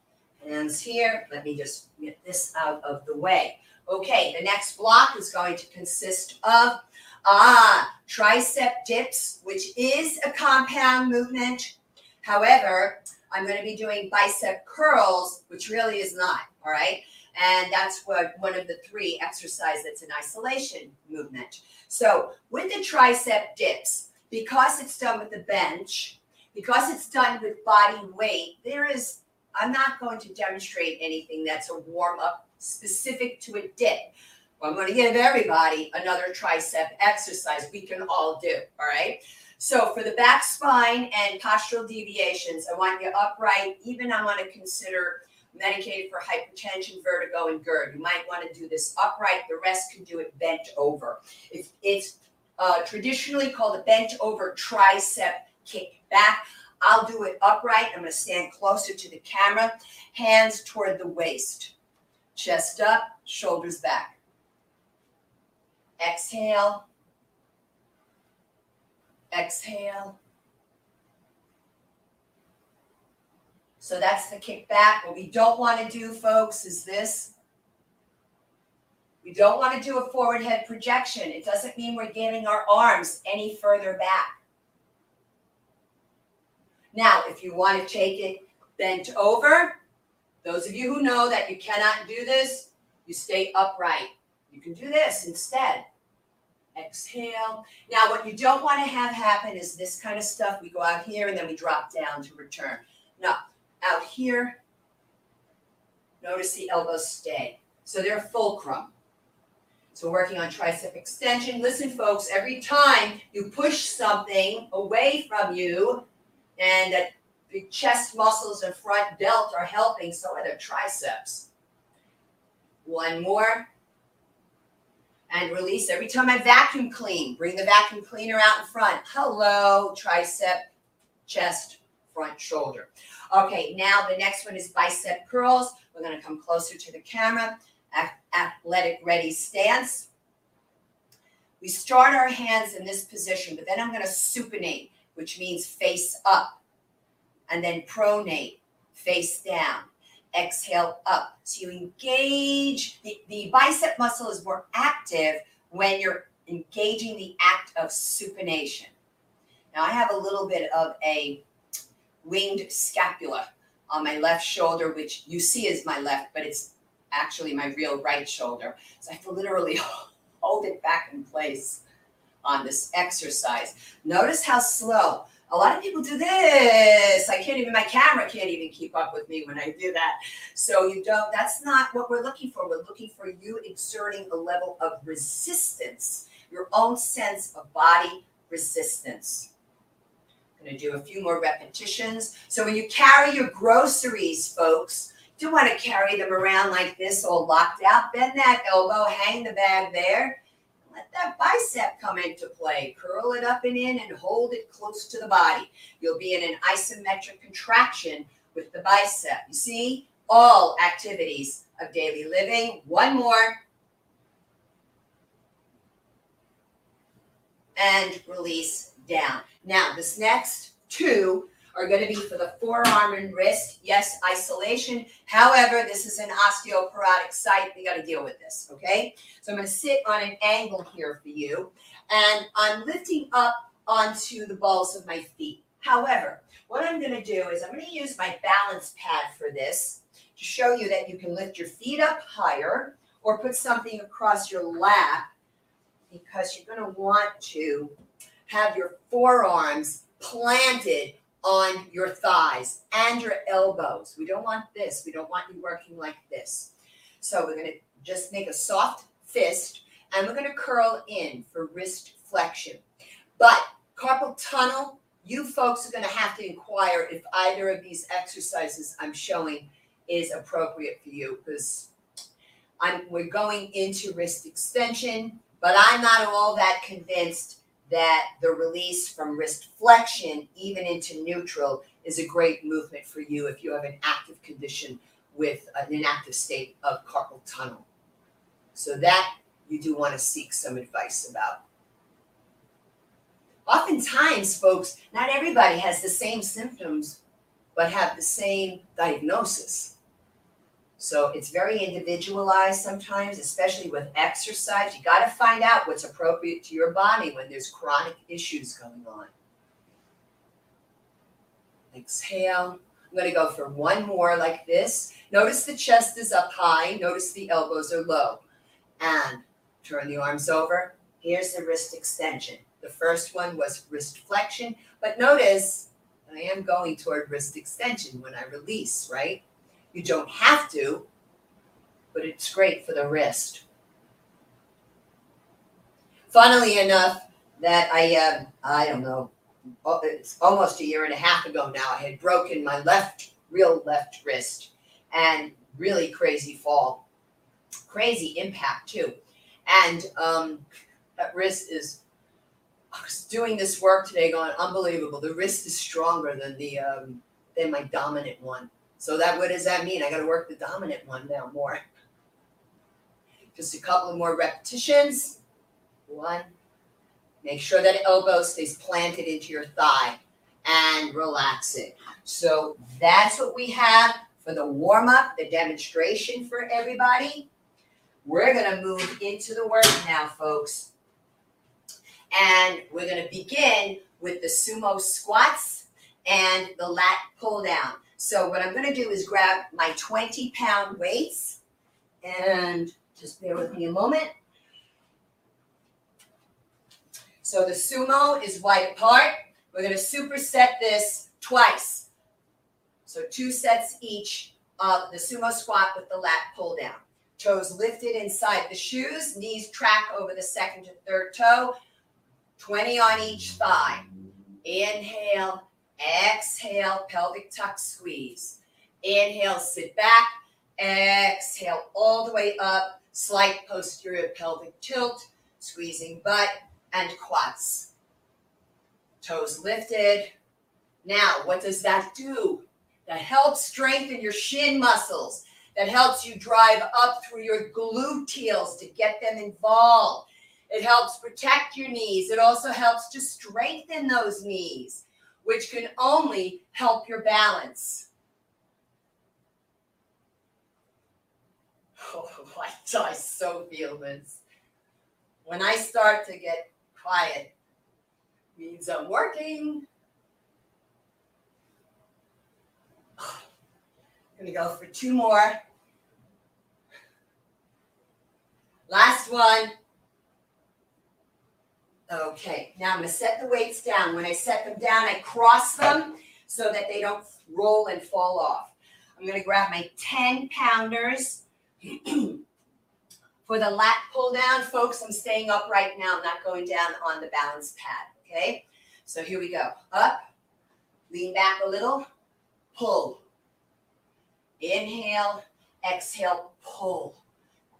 hands here. Let me just get this out of the way. Okay, the next block is going to consist of ah tricep dips, which is a compound movement. However, I'm going to be doing bicep curls, which really is not. All right. And that's what one of the three exercise that's an isolation movement. So with the tricep dips, because it's done with the bench, because it's done with body weight, there is, I'm not going to demonstrate anything that's a warm up specific to a dip. I'm going to give everybody another tricep exercise we can all do. All right. So for the back spine and postural deviations, I want you upright. Even I want to consider medicated for hypertension, vertigo, and GERD. You might want to do this upright. The rest can do it bent over. It's, it's uh, traditionally called a bent over tricep kick back. I'll do it upright. I'm going to stand closer to the camera, hands toward the waist, chest up, shoulders back. Exhale. Exhale. So that's the kickback. What we don't want to do, folks, is this. We don't want to do a forward head projection. It doesn't mean we're getting our arms any further back. Now, if you want to take it bent over, those of you who know that you cannot do this, you stay upright. You can do this instead. Exhale. Now, what you don't want to have happen is this kind of stuff. We go out here and then we drop down to return. No, out here, notice the elbows stay. So they're fulcrum. So working on tricep extension. Listen, folks, every time you push something away from you and that the chest muscles and front delt are helping, so are the triceps. One more. And release every time I vacuum clean. Bring the vacuum cleaner out in front. Hello, tricep, chest, front shoulder. Okay, now the next one is bicep curls. We're going to come closer to the camera. Athletic ready stance. We start our hands in this position, but then I'm going to supinate, which means face up, and then pronate, face down. Exhale up. So you engage, the, the bicep muscle is more active when you're engaging the act of supination. Now I have a little bit of a winged scapula on my left shoulder, which you see is my left, but it's actually my real right shoulder. So I have to literally hold it back in place on this exercise. Notice how slow. A lot of people do this. I can't even, my camera can't even keep up with me when I do that. So you don't, that's not what we're looking for. We're looking for you exerting a level of resistance, your own sense of body resistance. I'm going to do a few more repetitions. So when you carry your groceries, folks, don't want to carry them around like this, all locked out. Bend that elbow, hang the bag there. Let that bicep come into play. Curl it up and in and hold it close to the body. You'll be in an isometric contraction with the bicep. You see, all activities of daily living. One more. And release down. Now, this next two are going to be for the forearm and wrist. Yes, isolation. However, this is an osteoporotic site. We got to deal with this, okay? So I'm going to sit on an angle here for you, and I'm lifting up onto the balls of my feet. However, what I'm going to do is I'm going to use my balance pad for this to show you that you can lift your feet up higher or put something across your lap because you're going to want to have your forearms planted on your thighs and your elbows. We don't want this. We don't want you working like this. So we're going to just make a soft fist and we're going to curl in for wrist flexion. But carpal tunnel, you folks are going to have to inquire if either of these exercises I'm showing is appropriate for you because I'm we're going into wrist extension, but I'm not all that convinced that the release from wrist flexion, even into neutral, is a great movement for you if you have an active condition with an inactive state of carpal tunnel. So that you do want to seek some advice about. Oftentimes, folks, not everybody has the same symptoms, but have the same diagnosis. So it's very individualized sometimes, especially with exercise. You got to find out what's appropriate to your body when there's chronic issues going on. Exhale. I'm going to go for one more like this. Notice the chest is up high. Notice the elbows are low. And turn the arms over. Here's the wrist extension. The first one was wrist flexion, but notice I am going toward wrist extension when I release, right? You don't have to, but it's great for the wrist. Funnily enough, that I, uh, I don't know, it's almost a year and a half ago now, I had broken my left, real left wrist and really crazy fall. Crazy impact, too. And um, that wrist is, I was doing this work today going, unbelievable. The wrist is stronger than the, um, than my dominant one. So that what does that mean? I got to work the dominant one now more. Just a couple of more repetitions. One. Make sure that elbow stays planted into your thigh and relax it. So that's what we have for the warm up, the demonstration for everybody. We're going to move into the work now, folks. And we're going to begin with the sumo squats and the lat pull down. So what I'm going to do is grab my 20 pound weights and just bear with me a moment. So the sumo is wide apart. We're going to superset this twice. So two sets each of the sumo squat with the lat pull down. Toes lifted inside the shoes, knees track over the second to third toe, 20 on each thigh. Inhale, Exhale, pelvic tuck squeeze. Inhale, sit back. Exhale, all the way up. Slight posterior pelvic tilt, squeezing butt and quads. Toes lifted. Now, what does that do? That helps strengthen your shin muscles. That helps you drive up through your gluteals to get them involved. It helps protect your knees. It also helps to strengthen those knees which can only help your balance. Oh, I, I so feel this. When I start to get quiet, means I'm working. I'm gonna go for two more. Last one. Okay, now I'm going to set the weights down. When I set them down, I cross them so that they don't roll and fall off. I'm going to grab my 10 pounders. For the lat pull down, folks, I'm staying up right now. I'm not going down on the balance pad. Okay, so here we go. Up, lean back a little, pull. Inhale, exhale, pull.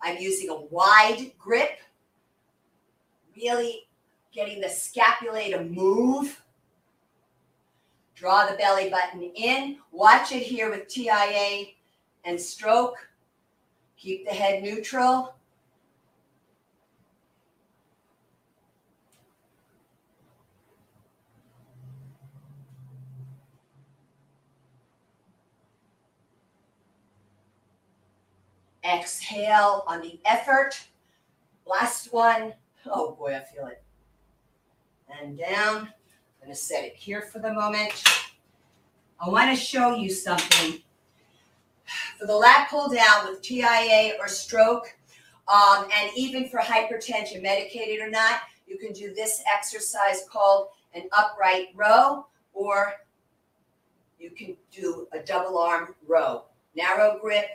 I'm using a wide grip, really getting the scapula to move. Draw the belly button in. Watch it here with TIA and stroke. Keep the head neutral. Exhale on the effort. Last one. Oh boy, I feel it and down. I'm going to set it here for the moment. I want to show you something. For the lat pull down with TIA or stroke, um, and even for hypertension, medicated or not, you can do this exercise called an upright row, or you can do a double arm row, narrow grip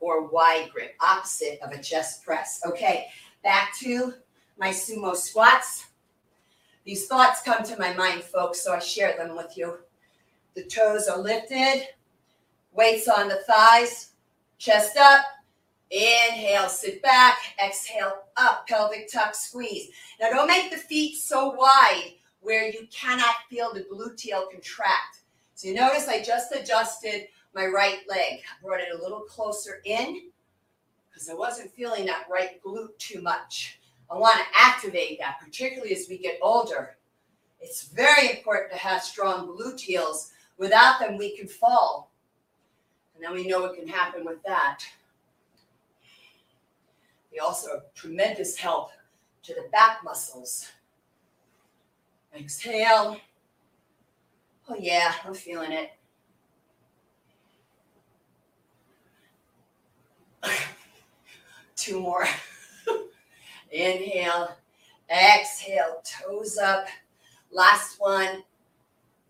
or wide grip, opposite of a chest press. Okay, back to my sumo squats. These thoughts come to my mind, folks, so I share them with you. The toes are lifted, weights on the thighs, chest up, Inhale, sit back. Exhale, up, pelvic tuck, squeeze. Now don't make the feet so wide where you cannot feel the gluteal contract. So you notice I just adjusted my right leg. I brought it a little closer in because I wasn't feeling that right glute too much. I want to activate that, particularly as we get older. It's very important to have strong gluteals. Without them, we can fall. And then we know what can happen with that. They also have tremendous help to the back muscles. Exhale. Oh, yeah, I'm feeling it. Two more. Inhale, exhale, toes up. Last one.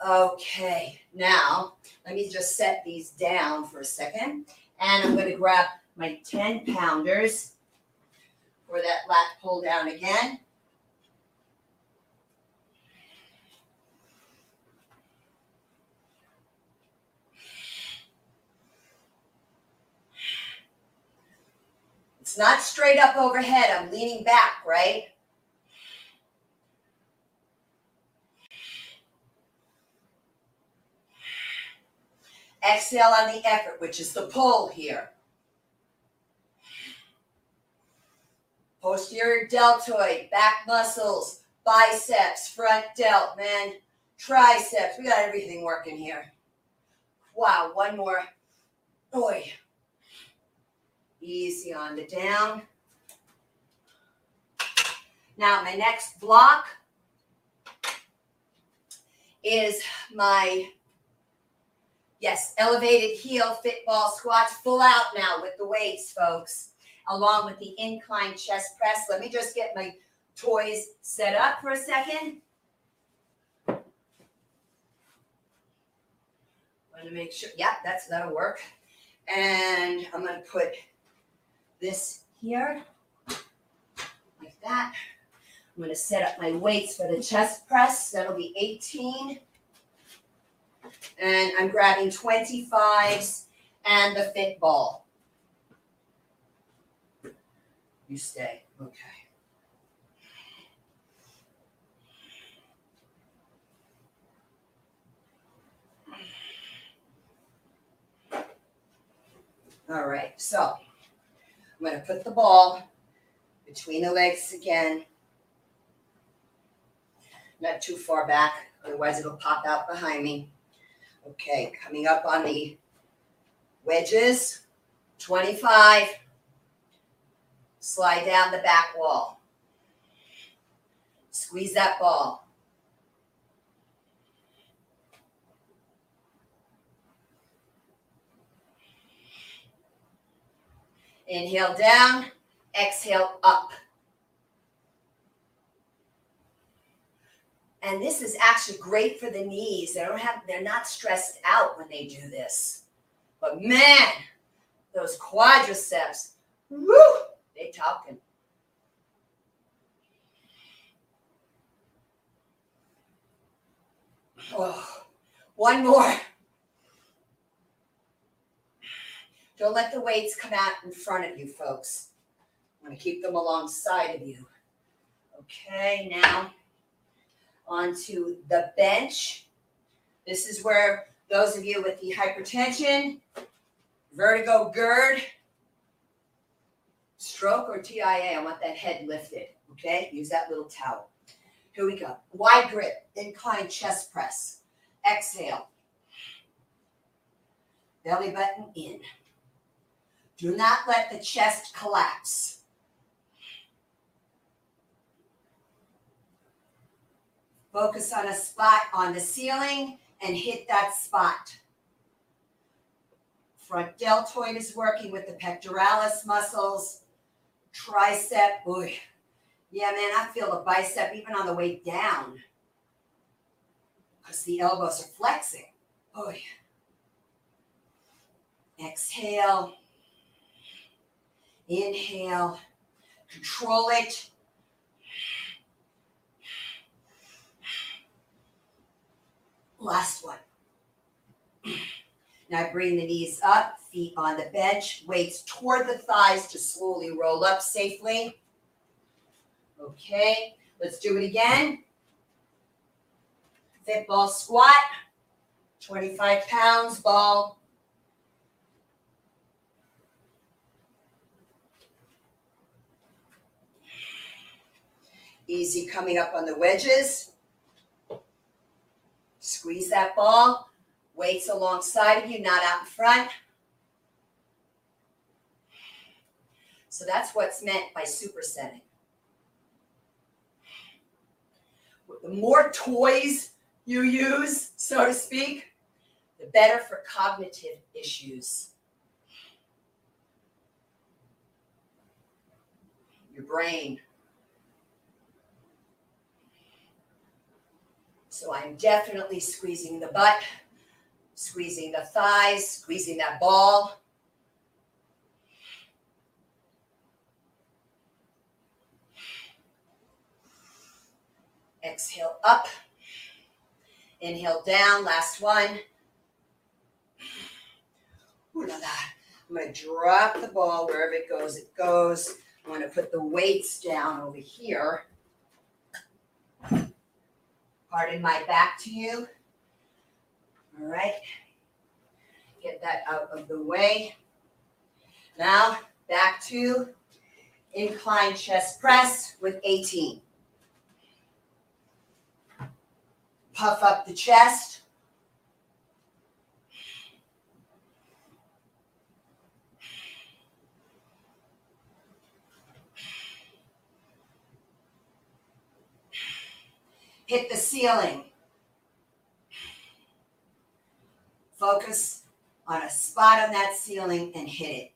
Okay, now let me just set these down for a second. And I'm going to grab my 10 pounders for that lat pull down again. It's not straight up overhead. I'm leaning back, right? Exhale on the effort, which is the pull here. Posterior deltoid, back muscles, biceps, front delt, man, triceps. We got everything working here. Wow, one more. Oi. Easy on the down. Now, my next block is my, yes, elevated heel fit ball squats, full out now with the weights, folks, along with the incline chest press. Let me just get my toys set up for a second. i Want to make sure, yeah, that's, that'll work. And I'm going to put this here, like that. I'm going to set up my weights for the chest press. That'll be 18. And I'm grabbing 25s and the fit ball. You stay. Okay. All right, so I'm going to put the ball between the legs again. Not too far back, otherwise it'll pop out behind me. Okay, coming up on the wedges, 25. Slide down the back wall. Squeeze that ball. Inhale down, exhale up. And this is actually great for the knees. They don't have they're not stressed out when they do this. But man, those quadriceps, whoo, they talking. Oh, one more. Don't let the weights come out in front of you, folks. I'm going to keep them alongside of you. Okay, now onto the bench. This is where those of you with the hypertension, vertigo, GERD, stroke, or TIA, I want that head lifted. Okay, use that little towel. Here we go. Wide grip, incline chest press. Exhale. Belly button in. Do not let the chest collapse. Focus on a spot on the ceiling and hit that spot. Front deltoid is working with the pectoralis muscles, tricep. Boy, yeah, man, I feel the bicep even on the way down because the elbows are flexing. Oh, yeah. Exhale. Inhale. Control it. Last one. Now bring the knees up, Feet on the bench, weights toward the thighs to slowly roll up safely. Okay, let's do it again. Fit ball squat, 25 pounds, ball. Easy coming up on the wedges. Squeeze that ball. Weights alongside of you, not out in front. So that's what's meant by supersetting. The more toys you use, so to speak, the better for cognitive issues. Your brain. So I'm definitely squeezing the butt, squeezing the thighs, squeezing that ball. Exhale up. Inhale down. Last one. Ooh. I'm going to drop the ball wherever it goes, it goes. I'm going to put the weights down over here. Pardon my back to you. All right. Get that out of the way. Now back to incline chest press with 18. Puff up the chest. Hit the ceiling. Focus on a spot on that ceiling and hit it.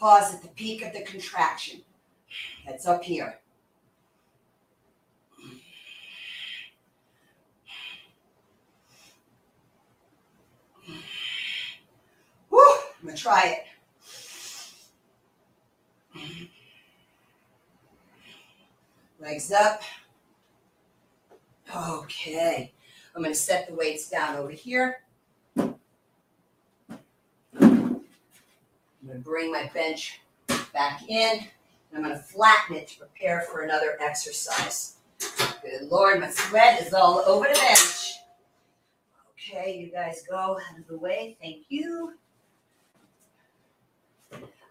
Pause at the peak of the contraction. That's up here. Woo, I'm gonna try it. Legs up. Okay. I'm going to set the weights down over here. I'm going to bring my bench back in. And I'm going to flatten it to prepare for another exercise. Good Lord, my sweat is all over the bench. Okay, you guys go out of the way. Thank you.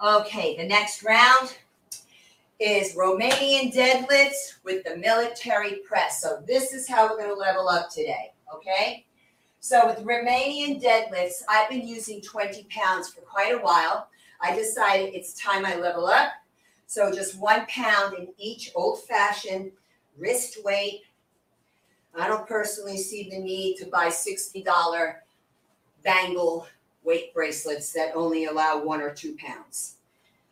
Okay, the next round is Romanian deadlifts with the military press. So this is how we're going to level up today, okay? So with Romanian deadlifts, I've been using 20 pounds for quite a while. I decided it's time I level up. So just one pound in each old-fashioned wrist weight. I don't personally see the need to buy $60 bangle weight bracelets that only allow one or two pounds.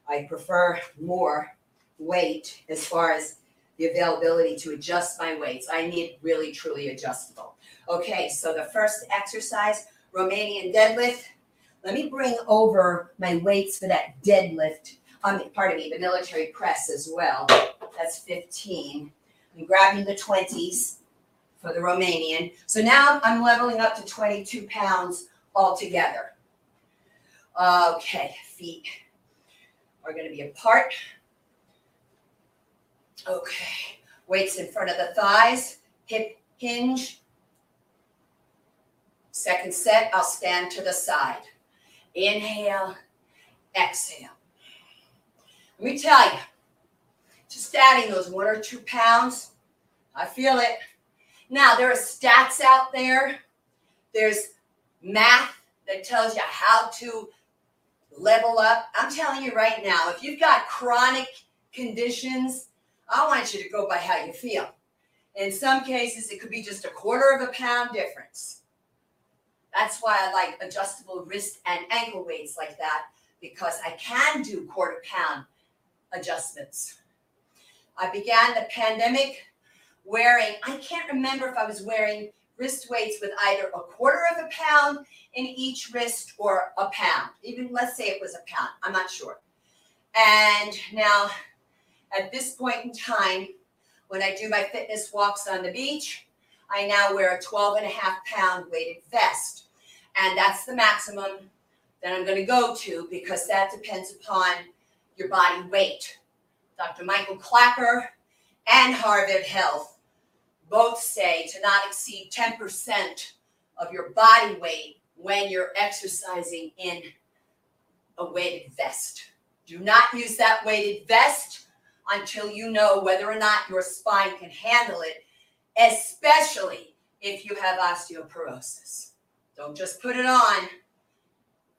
I prefer more weight as far as the availability to adjust my weights. I need really truly adjustable. Okay, so the first exercise, Romanian deadlift. Let me bring over my weights for that deadlift. Um, pardon me, the military press as well. That's 15. I'm grabbing the 20s for the Romanian. So now I'm leveling up to 22 pounds altogether. Okay, feet are going to be apart. Okay, weights in front of the thighs, hip hinge. Second set, I'll stand to the side. Inhale, exhale. Let me tell you, just adding those one or two pounds, I feel it. Now, there are stats out there, there's math that tells you how to level up. I'm telling you right now, if you've got chronic conditions, I want you to go by how you feel. In some cases, it could be just a quarter of a pound difference. That's why I like adjustable wrist and ankle weights like that because I can do quarter pound adjustments. I began the pandemic wearing, I can't remember if I was wearing wrist weights with either a quarter of a pound in each wrist or a pound. Even let's say it was a pound, I'm not sure. And now at this point in time, when I do my fitness walks on the beach, I now wear a 12 and a half pound weighted vest. And that's the maximum that I'm going to go to because that depends upon your body weight. Dr. Michael Klaper and Harvard Health both say to not exceed 10% of your body weight when you're exercising in a weighted vest. Do not use that weighted vest until you know whether or not your spine can handle it, especially if you have osteoporosis. Don't just put it on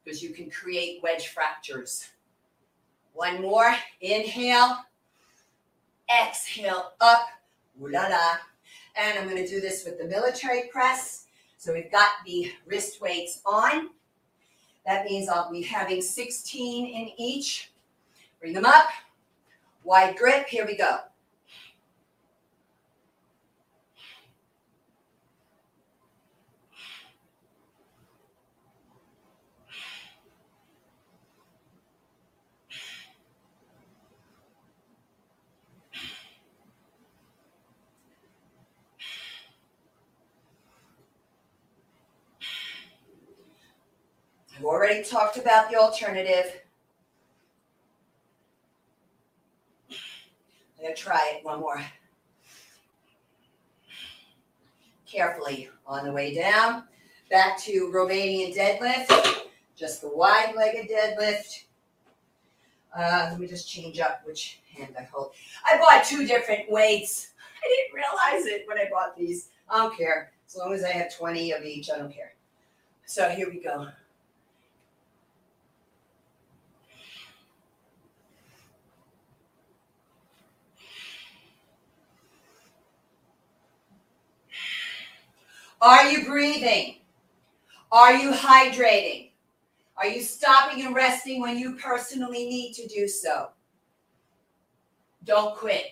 because you can create wedge fractures. One more. Inhale. Exhale up. Ooh la la. And I'm going to do this with the military press. So we've got the wrist weights on. That means I'll be having 16 in each. Bring them up. Wide grip. Here we go. I've already talked about the alternative. I'm going to try it one more. Carefully on the way down. Back to Romanian deadlift, just the wide legged deadlift. Uh, let me just change up which hand I hold. I bought two different weights. I didn't realize it when I bought these. I don't care. As long as I have 20 of each, I don't care. So here we go. Are you breathing? Are you hydrating? Are you stopping and resting when you personally need to do so? Don't quit.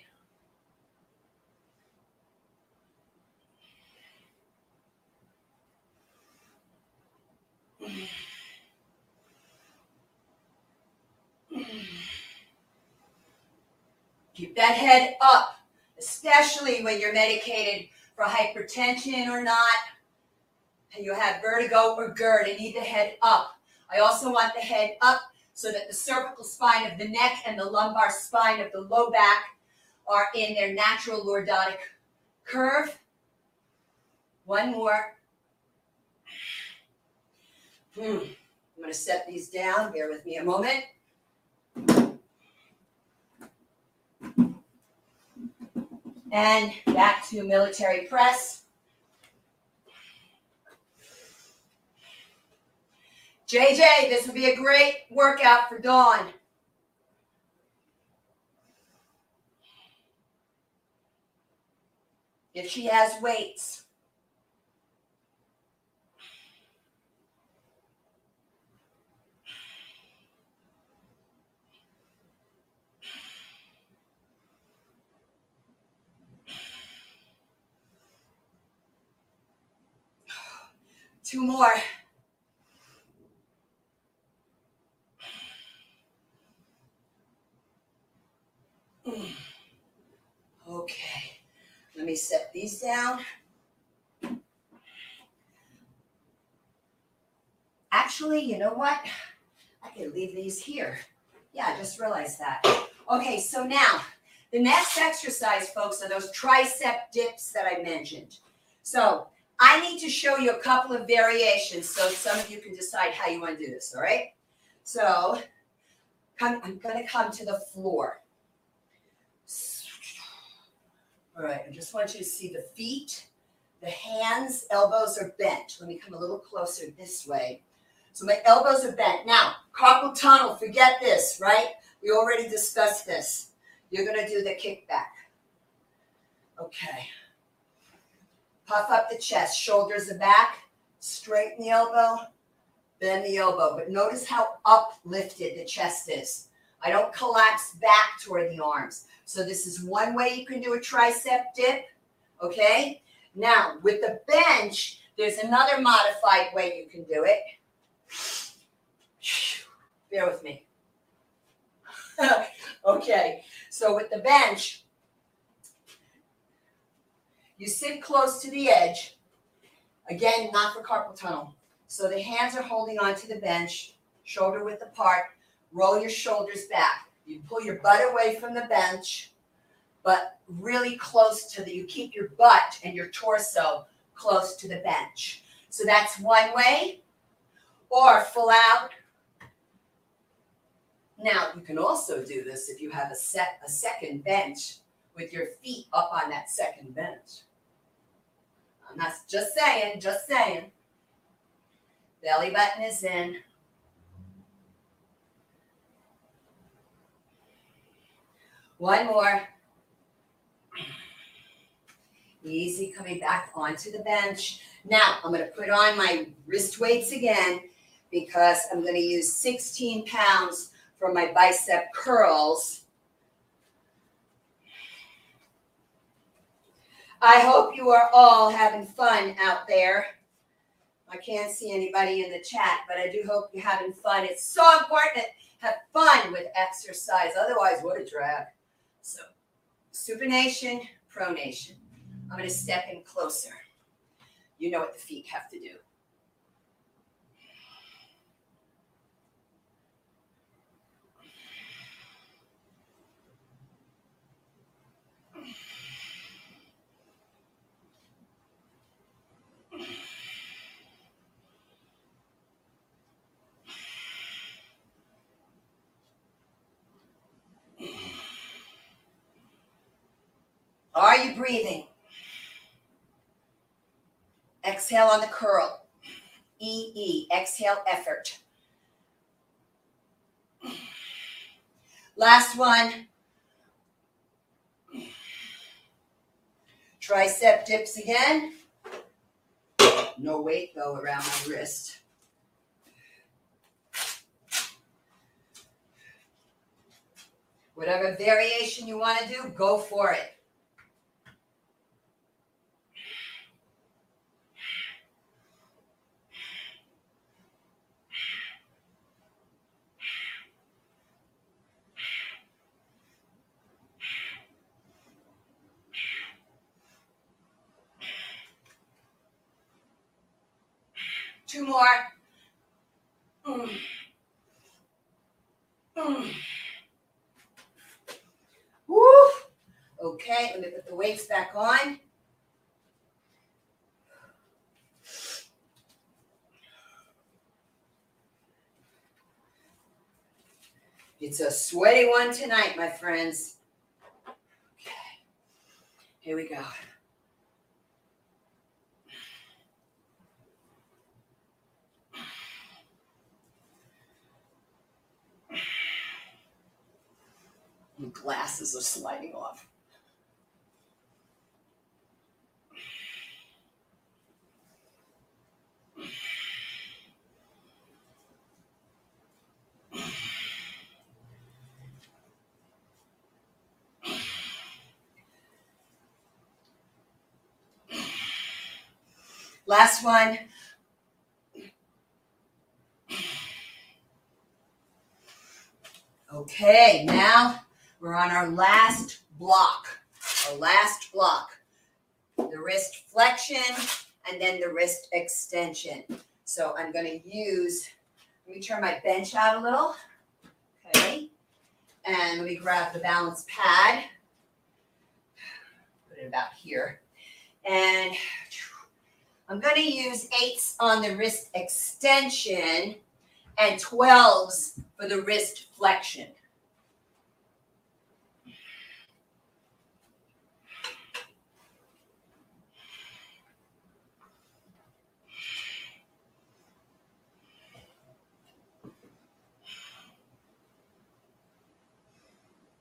Keep that head up, especially when you're medicated for hypertension or not, you have vertigo or GERD and need the head up. I also want the head up so that the cervical spine of the neck and the lumbar spine of the low back are in their natural lordotic curve. One more. Hmm. I'm going to set these down. Bear with me a moment. And back to military press. JJ, this would be a great workout for Dawn. If she has weights. Two more. Okay, let me set these down. Actually, you know what? I can leave these here. Yeah, I just realized that. Okay, so now the next exercise, folks, are those tricep dips that I mentioned. So I need to show you a couple of variations so some of you can decide how you want to do this, all right? So come, I'm going to come to the floor. All right, I just want you to see the feet, the hands, elbows are bent. Let me come a little closer this way. So my elbows are bent. Now, carpal tunnel, forget this, right? We already discussed this. You're going to do the kickback. Okay. Puff up the chest, shoulders are back, straighten the elbow, bend the elbow. But notice how uplifted the chest is. I don't collapse back toward the arms. So this is one way you can do a tricep dip, okay? Now, with the bench, there's another modified way you can do it. Bear with me. okay, so with the bench, you sit close to the edge. Again, not for carpal tunnel. So the hands are holding onto the bench, shoulder width apart. Roll your shoulders back. You pull your butt away from the bench, but really close to the, you keep your butt and your torso close to the bench. So that's one way, or full out. Now, you can also do this if you have a set, a second bench with your feet up on that second bench. I'm not just saying, just saying. Belly button is in. One more. Easy coming back onto the bench. Now I'm going to put on my wrist weights again because I'm going to use 16 pounds for my bicep curls. I hope you are all having fun out there. I can't see anybody in the chat, but I do hope you're having fun. It's so important to have fun with exercise. Otherwise, what a drag. So, supination, pronation. I'm going to step in closer. You know what the feet have to do. Are you breathing? Exhale on the curl. E E. Exhale, effort. Last one. Tricep dips again. No weight though around my wrist. Whatever variation you want to do, go for it. More. Mm. Mm. Woo. Okay, let me put the weights back on. It's a sweaty one tonight, my friends. Okay, here we go. My glasses are sliding off. Last one. Okay, now we're on our last block. Our last block. The wrist flexion and then the wrist extension. So I'm going to use, let me turn my bench out a little. Okay. And let me grab the balance pad. Put it about here. And I'm going to use eights on the wrist extension and 12s for the wrist flexion.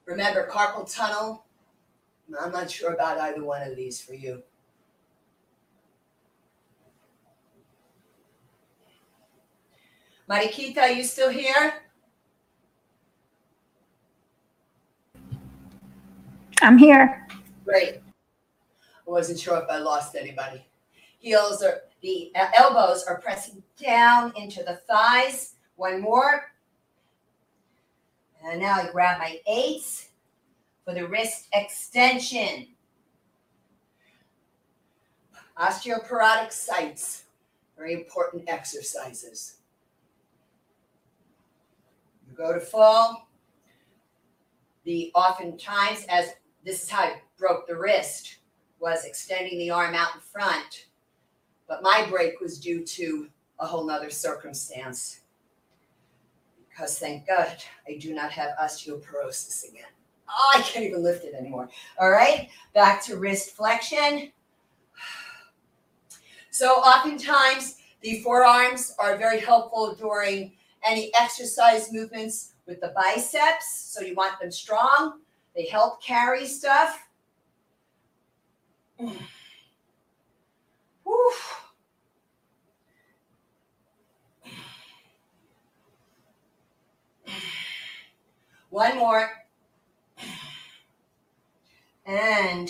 Remember carpal tunnel? I'm not sure about either one of these for you. Mariquita, are you still here? I'm here. Great. I wasn't sure if I lost anybody. Heels are the uh, elbows are pressing down into the thighs. One more. And now I grab my eights for the wrist extension. Osteoporotic sites. Very important exercises. You go to fall. The oftentimes, as this is how I broke the wrist, was extending the arm out in front. But my break was due to a whole nother circumstance. Because thank God I do not have osteoporosis again. Oh, I can't even lift it anymore. All right, back to wrist flexion. So, oftentimes, the forearms are very helpful during any exercise movements with the biceps. So, you want them strong, they help carry stuff. Whew. One more. And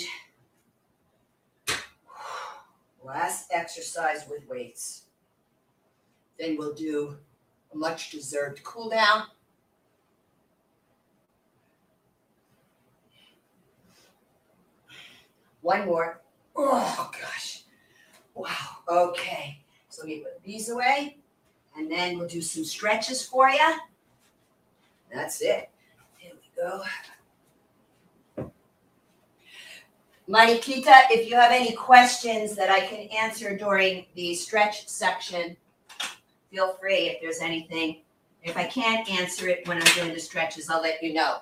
last exercise with weights. Then we'll do a much deserved cool down. One more. Oh gosh. Wow. Okay. So let me put these away. And then we'll do some stretches for you. That's it. Go. Mariquita, if you have any questions that I can answer during the stretch section, feel free if there's anything. If I can't answer it when I'm doing the stretches, I'll let you know.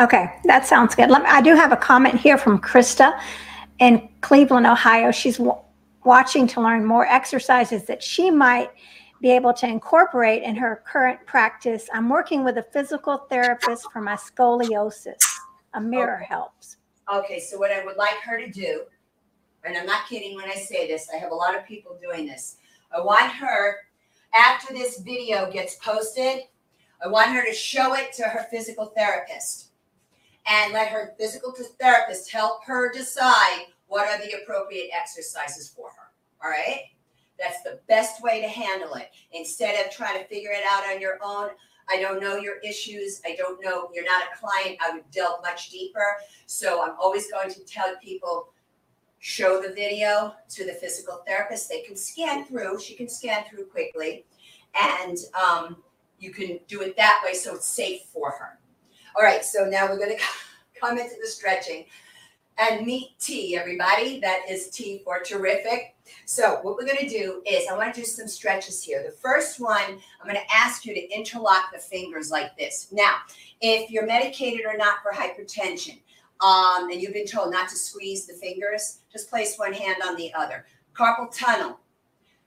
Okay, that sounds good. Me, I do have a comment here from Krista in Cleveland, Ohio. She's w- watching to learn more exercises that she might be able to incorporate in her current practice. I'm working with a physical therapist for my scoliosis. A mirror Okay. helps. Okay, so what I would like her to do, and I'm not kidding when I say this, I have a lot of people doing this. I want her, after this video gets posted, I want her to show it to her physical therapist and let her physical therapist help her decide what are the appropriate exercises for her. All right? That's the best way to handle it. Instead of trying to figure it out on your own, I don't know your issues. I don't know, you're not a client. I would delve much deeper. So I'm always going to tell people show the video to the physical therapist. They can scan through, she can scan through quickly, and um, you can do it that way so it's safe for her. All right, so now we're going to come into the stretching and meet T, everybody. That is T for terrific. So, what we're going to do is I want to do some stretches here. The first one, I'm going to ask you to interlock the fingers like this. Now, if you're medicated or not for hypertension, um, and you've been told not to squeeze the fingers, just place one hand on the other. Carpal tunnel.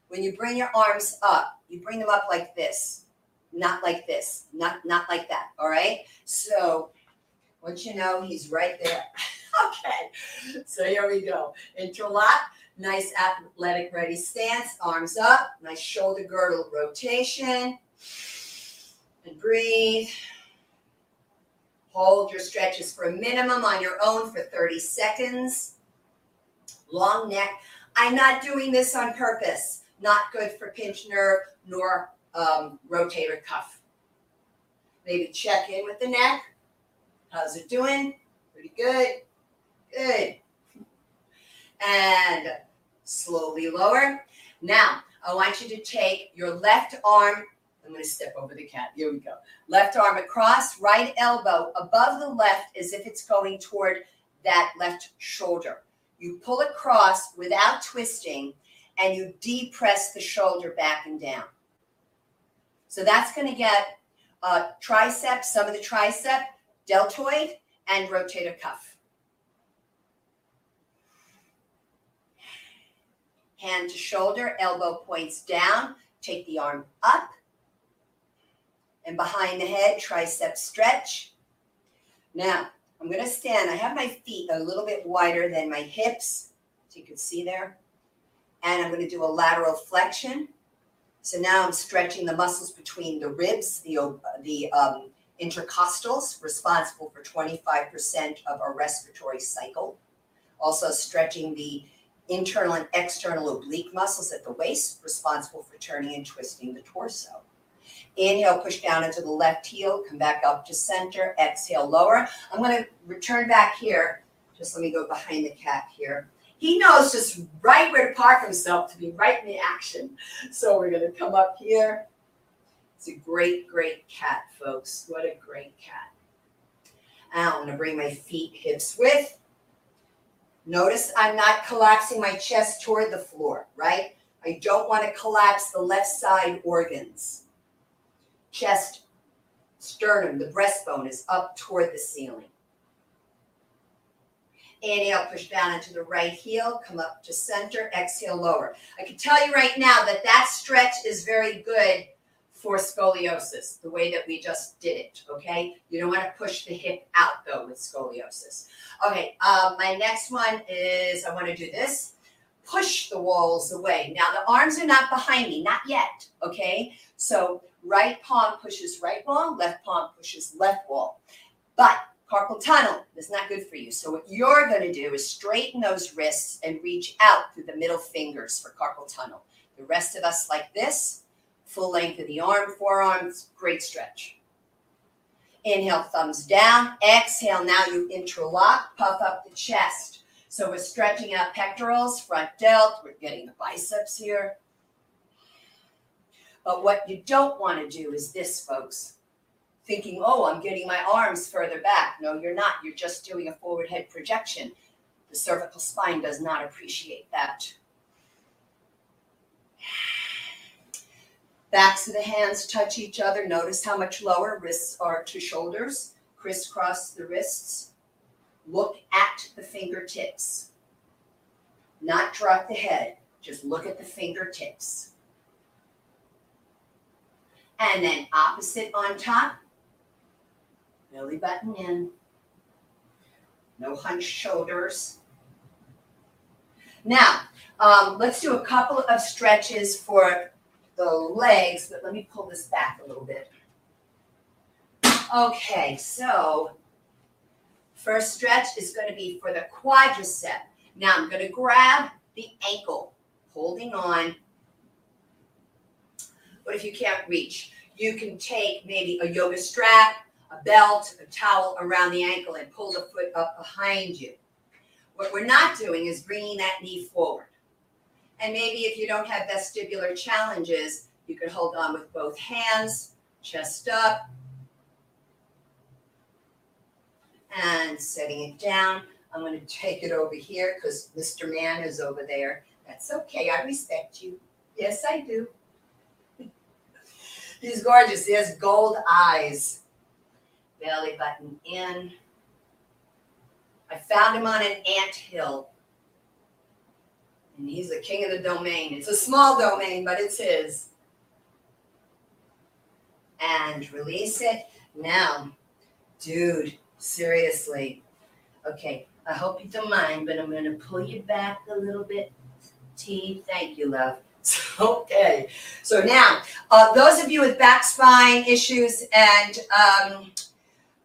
When you bring your arms up, you bring them up like this, not like this, not not like that. All right. So once you know he's right there. okay. So here we go. Interlock. Nice athletic ready stance. Arms up. Nice shoulder girdle rotation. And breathe. Hold your stretches for a minimum on your own for 30 seconds. Long neck. I'm not doing this on purpose. Not good for pinch nerve nor um, rotator cuff. Maybe check in with the neck. How's it doing? Pretty good. Good. And slowly lower. Now, I want you to take your left arm. I'm going to step over the cat. Here we go. Left arm across, right elbow above the left as if it's going toward that left shoulder. You pull across without twisting and you depress the shoulder back and down. So that's going to get uh, tricep, some of the tricep, deltoid, and rotator cuff. Hand to shoulder, elbow points down. Take the arm up and behind the head, tricep stretch. Now, I'm going to stand. I have my feet a little bit wider than my hips, so you can see there. And I'm going to do a lateral flexion. So now I'm stretching the muscles between the ribs, the, the um, intercostals, responsible for 25% of our respiratory cycle. Also stretching the internal and external oblique muscles at the waist, responsible for turning and twisting the torso. Inhale, push down into the left heel, come back up to center. Exhale, lower. I'm going to return back here Just let me go behind the cat here. He knows just right where to park himself to be right in the action. So we're gonna come up here. It's a great, great cat, folks. What a great cat. I'm gonna bring my feet hips width. Notice I'm not collapsing my chest toward the floor, right? I don't want to collapse the left side organs. Chest, sternum, the breastbone is up toward the ceiling. Inhale, push down into the right heel, come up to center, exhale, lower. I can tell you right now that that stretch is very good for scoliosis, the way that we just did it, okay? You don't want to push the hip out though with scoliosis. Okay, um, my next one is I want to do this. Push the walls away. Now the arms are not behind me, not yet, okay? So right palm pushes right wall, left palm pushes left wall. But carpal tunnel is not good for you. So what you're going to do is straighten those wrists and reach out through the middle fingers for carpal tunnel. The rest of us like this, full length of the arm, forearms, great stretch. Inhale, thumbs down. Exhale, now you interlock, puff up the chest. So we're stretching out pectorals, front delt, we're getting the biceps here. But what you don't want to do is this, folks thinking, oh, I'm getting my arms further back. No, you're not. You're just doing a forward head projection. The cervical spine does not appreciate that. Backs of the hands touch each other. Notice how much lower wrists are to shoulders. Crisscross the wrists. Look at the fingertips. Not drop the head. Just look at the fingertips. And then opposite on top belly button in, no hunched shoulders. Now, um, let's do a couple of stretches for the legs, but let me pull this back a little bit. Okay, so first stretch is going to be for the quadricep. Now I'm going to grab the ankle, holding on. What if you can't reach? You can take maybe a yoga strap a belt, a towel around the ankle and pull the foot up behind you. What we're not doing is bringing that knee forward. And maybe if you don't have vestibular challenges, you could hold on with both hands, chest up, and setting it down. I'm going to take it over here because Mr. Man is over there. That's okay. I respect you. Yes, I do. He's gorgeous. He has gold eyes belly button in. I found him on an ant hill. And he's the king of the domain. It's a small domain, but it's his. And release it. Now, dude, seriously. Okay, I hope you don't mind, but I'm going to pull you back a little bit. T, thank you, love. okay, so now, uh, those of you with back spine issues and um,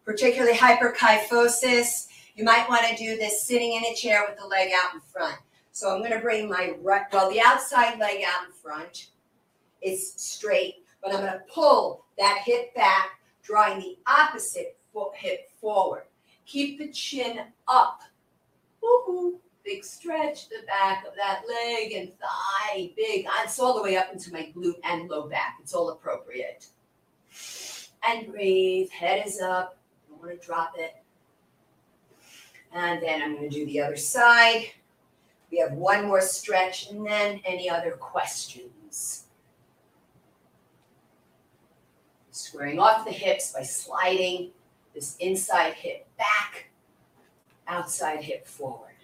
particularly hyperkyphosis. You might want to do this sitting in a chair with the leg out in front. So I'm going to bring my right, well, the outside leg out in front. It's straight, but I'm going to pull that hip back, drawing the opposite hip forward. Keep the chin up. Woo-hoo. Big stretch the back of that leg and thigh. Big. It's all the way up into my glute and low back. It's all appropriate. And breathe. Head is up Don't want to drop it. And then I'm going to do the other side. We have one more stretch and then any other questions? Squaring off the hips by sliding this inside hip back, outside hip forward.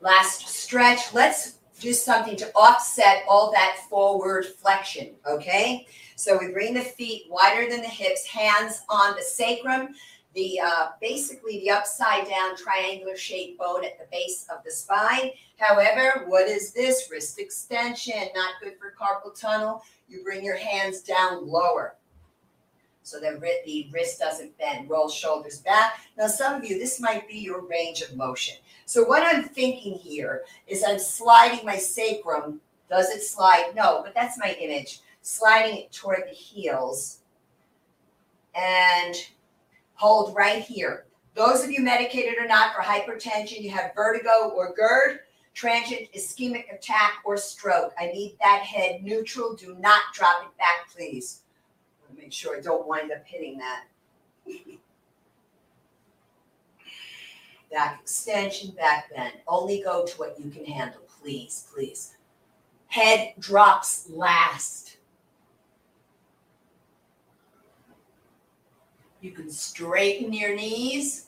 Last stretch. Let's do something to offset all that forward flexion, okay? So we bring the feet wider than the hips, hands on the sacrum, the uh, basically the upside down triangular shaped bone at the base of the spine. However, what is this? Wrist extension, not good for carpal tunnel. You bring your hands down lower so that the wrist doesn't bend. Roll shoulders back. Now, some of you, this might be your range of motion. So what I'm thinking here is I'm sliding my sacrum. Does it slide? No, but that's my image. Sliding it toward the heels and hold right here. Those of you medicated or not for hypertension, you have vertigo or GERD, transient ischemic attack, or stroke. I need that head neutral. Do not drop it back, please. Make sure I don't wind up hitting that. Back extension, back bend. Only go to what you can handle, please, please. Head drops last. You can straighten your knees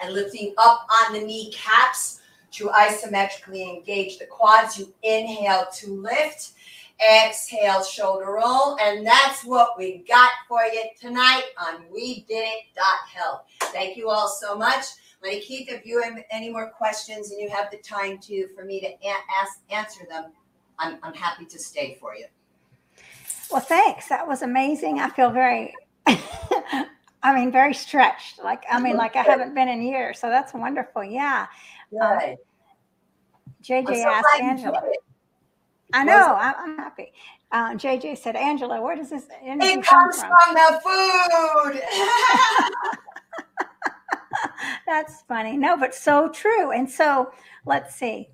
and lifting up on the kneecaps to isometrically engage the quads. You inhale to lift, exhale, shoulder roll, and that's what we got for you tonight on We Did Health. Thank you all so much. Keith, if you have any more questions and you have the time to for me to ask answer them, I'm, I'm happy to stay for you. Well, thanks. That was amazing. I feel very I mean, very stretched. Like, I mean, like I haven't been in years. So that's wonderful. Yeah. Um, JJ so asked Angela. I know. I'm, I'm happy. Uh, JJ said, Angela, where does this energy it come from? from the food. That's funny. No, but so true. And so let's see.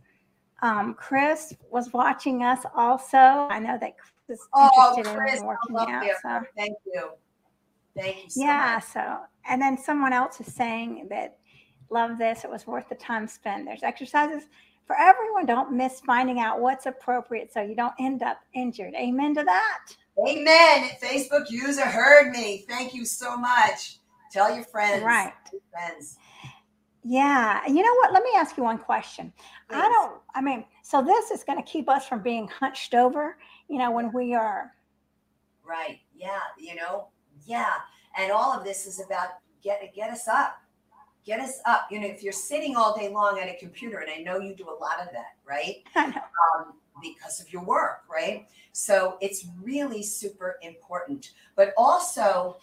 Um, Chris was watching us also. I know that Chris is oh, interested Chris, in working out. So. Thank you. Thank you. So yeah. Much. So, and then someone else is saying that love this. It was worth the time spent. There's exercises for everyone. Don't miss finding out what's appropriate so you don't end up injured. Amen to that. Amen. Facebook user heard me. Thank you so much. Tell your friends. Right. friends. Yeah. You know what? Let me ask you one question. Please. I don't, I mean, so this is going to keep us from being hunched over, you know, when we are. Right. Yeah. You know, yeah. And all of this is about get get us up. Get us up. You know, if you're sitting all day long at a computer, and I know you do a lot of that, right? Um, because of your work, right? So it's really super important. But also,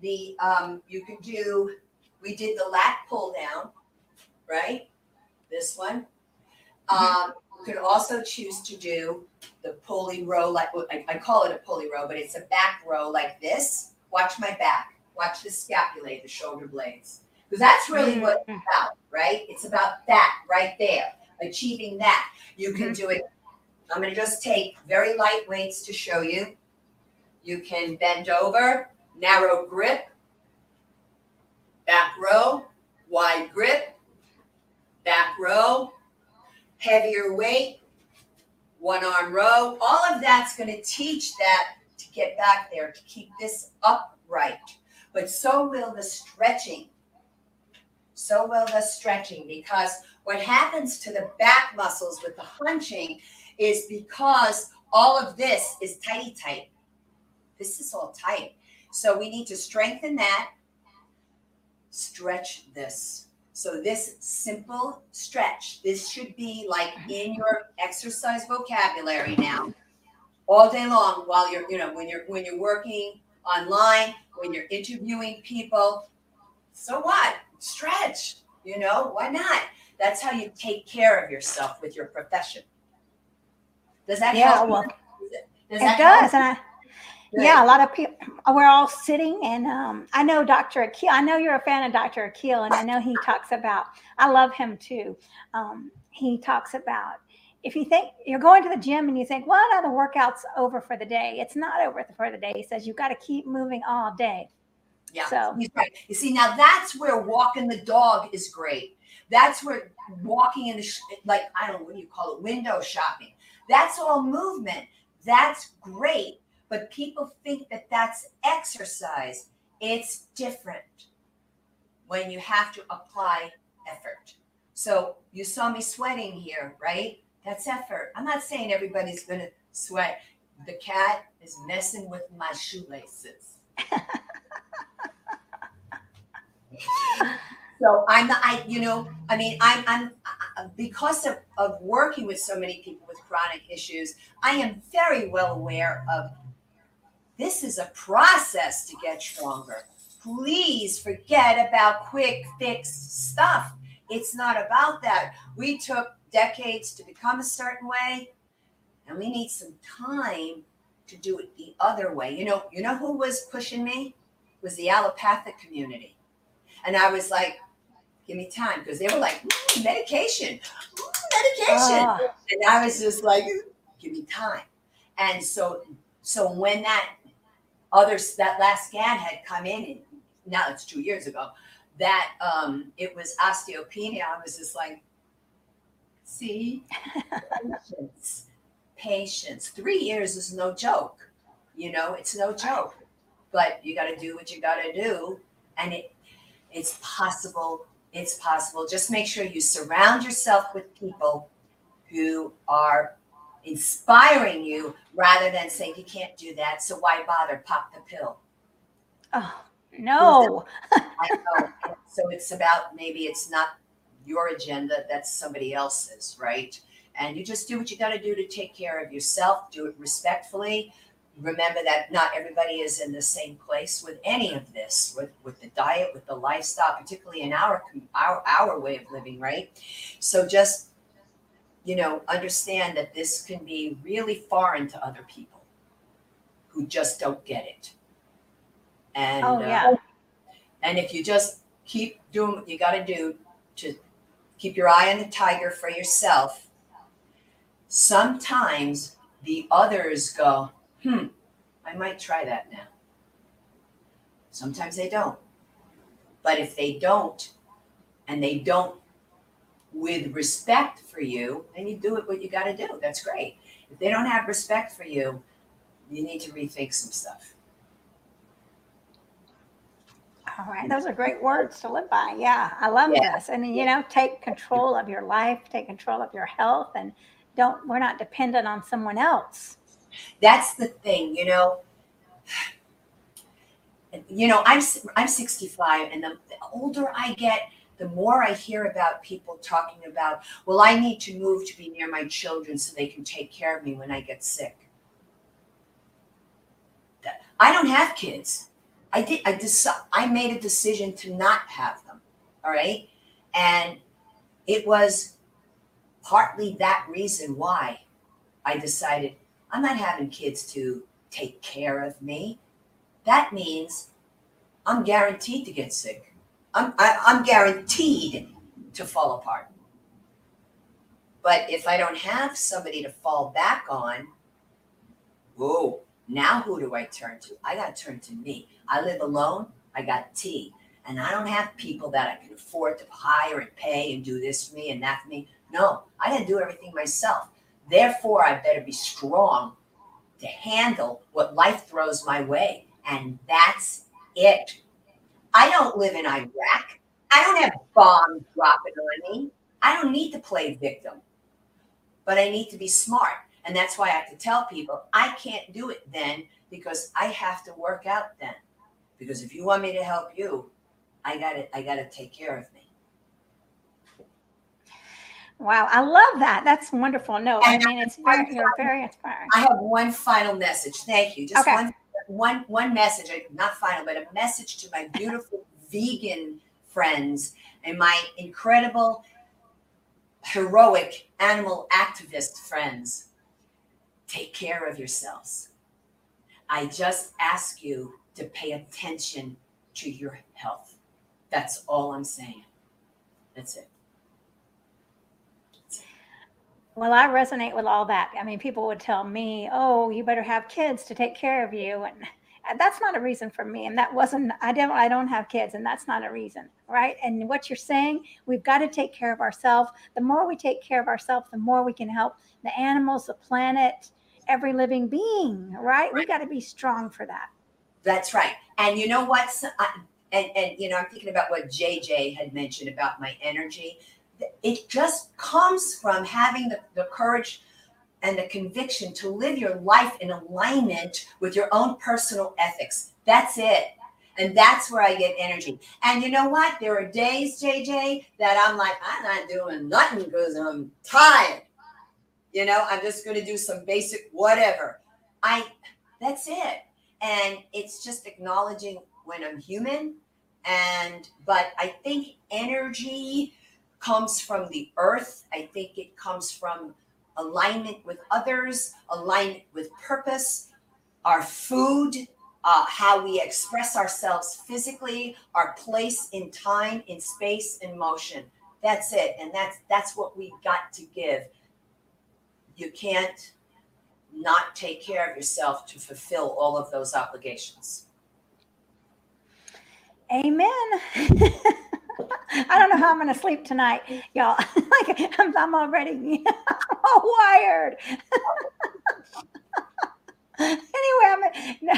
the um, you could do. We did the lat pull down, right? This one. Mm-hmm. Um, could also choose to do the pulley row, like I, I call it a pulley row, but it's a back row like this. Watch my back. Watch the scapulae, the shoulder blades. Because that's really what it's mm-hmm. about, right? It's about that right there, achieving that. You can mm-hmm. do it. I'm going to just take very light weights to show you. You can bend over, narrow grip, back row, wide grip, back row, heavier weight, one arm row. All of that's going to teach that to get back there, to keep this upright. But so will the stretching. So will the stretching because what happens to the back muscles with the hunching is because all of this is tighty tight. This is all tight. So we need to strengthen that, stretch this. So this simple stretch, this should be like uh-huh. in your exercise vocabulary now, all day long while you're, you know, when you're when you're working online, when you're interviewing people. So what? Stretch, you know, why not? That's how you take care of yourself with your profession. Does that yeah, help? Well, does it does. And I, yeah, a lot of people. We're all sitting, and um, I know Dr. Akil. I know you're a fan of Dr. Akil, and I know he talks about. I love him too. Um, he talks about if you think you're going to the gym and you think, well, now the workout's over for the day. It's not over for the day. He says you've got to keep moving all day. Yeah. So right. You see, now that's where walking the dog is great. That's where walking in the sh- like I don't know what do you call it, window shopping. That's all movement. That's great but people think that that's exercise. It's different when you have to apply effort. So you saw me sweating here, right? That's effort. I'm not saying everybody's going to sweat. The cat is messing with my shoelaces. so I'm not, I, you know, I mean, I'm, I'm, because of, of working with so many people with chronic issues, I am very well aware of this is a process to get stronger. Please forget about quick fix stuff. It's not about that. We took decades to become a certain way, and we need some time to do it the other way. You know, you know who was pushing me? was the allopathic community. And I was like, give me time because they were like, mm, medication, mm, medication. Oh. And I was just like, give me time. And so, so when that other, that last scan had come in, and now it's two years ago, that um, it was osteopenia, I was just like, see, patience, patience. Three years is no joke. You know, it's no joke. But you got to do what you got to do, and it it's possible. It's possible. Just make sure you surround yourself with people who are inspiring you rather than saying you can't do that. So why bother? Pop the pill. Oh, no. I know. so it's about maybe it's not your agenda, that's somebody else's, right? And you just do what you got to do to take care of yourself, do it respectfully. Remember that not everybody is in the same place with any of this, with, with the diet, with the lifestyle, particularly in our, our our way of living, right? So just you know, understand that this can be really foreign to other people who just don't get it. And Oh, uh, yeah. and if you just keep doing what you got to do to keep your eye on the tiger for yourself, sometimes the others go, hmm, I might try that now. Sometimes they don't. But if they don't, and they don't with respect for you, then you do it what you got to do. That's great. If they don't have respect for you, you need to rethink some stuff. All right. Those are great words to live by. Yeah. I love Yeah. this. And, you know, take control of your life, take control of your health, and don't, we're not dependent on someone else. That's the thing, you know. You know, I'm I'm 65, and the, the older I get, the more I hear about people talking about, well, I need to move to be near my children so they can take care of me when I get sick. I don't have kids. I did. I deci- I made a decision to not have them. All right, and it was partly that reason why I decided I'm not having kids to take care of me. That means I'm guaranteed to get sick. I'm I, I'm guaranteed to fall apart. But if I don't have somebody to fall back on, whoa, now who do I turn to? I got to turn to me. I live alone. I got tea. And I don't have people that I can afford to hire and pay and do this for me and that for me. No, I got to do everything myself. Therefore, I better be strong to handle what life throws my way. And that's it. I don't live in Iraq. I don't have bombs dropping on me. I don't need to play victim, but I need to be smart. And that's why I have to tell people I can't do it then because I have to work out then. Because if you want me to help you, I got to I got to take care of me. Wow. I love that. That's wonderful. No, I mean, it's very, you're very inspiring. I have one final message. Thank you. Just Okay. one one one message, not final, but a message to my beautiful vegan friends and my incredible heroic animal activist friends. Take care of yourselves. I just ask you to pay attention to your health. That's all I'm saying. That's it. Well, I resonate with all that. I mean, people would tell me, "Oh, you better have kids to take care of you," and that's not a reason for me. And that wasn't. I don't. I don't have kids, and that's not a reason, right? And what you're saying, we've got to take care of ourselves. The more we take care of ourselves, the more we can help the animals, the planet, every living being, right? We got to be strong for that. That's right. And you know what? So- And, and you know, I'm thinking about what JJ had mentioned about my energy. It just comes from having the, the courage and the conviction to live your life in alignment with your own personal ethics. That's it. And that's where I get energy. And you know what? There are days, JJ, that I'm like, I'm not doing nothing because I'm tired. You know, I'm just going to do some basic whatever. I, that's it and it's just acknowledging when i'm human and but i think energy comes from the earth i think it comes from alignment with others alignment with purpose our food uh, how we express ourselves physically, our place in time, in space, in motion. That's it, and that's that's what we got to give. You can't not take care of yourself to fulfill all of those obligations. Amen. I don't know how I'm going to sleep tonight, y'all. like I'm, I'm already all wired. anyway, I'm no,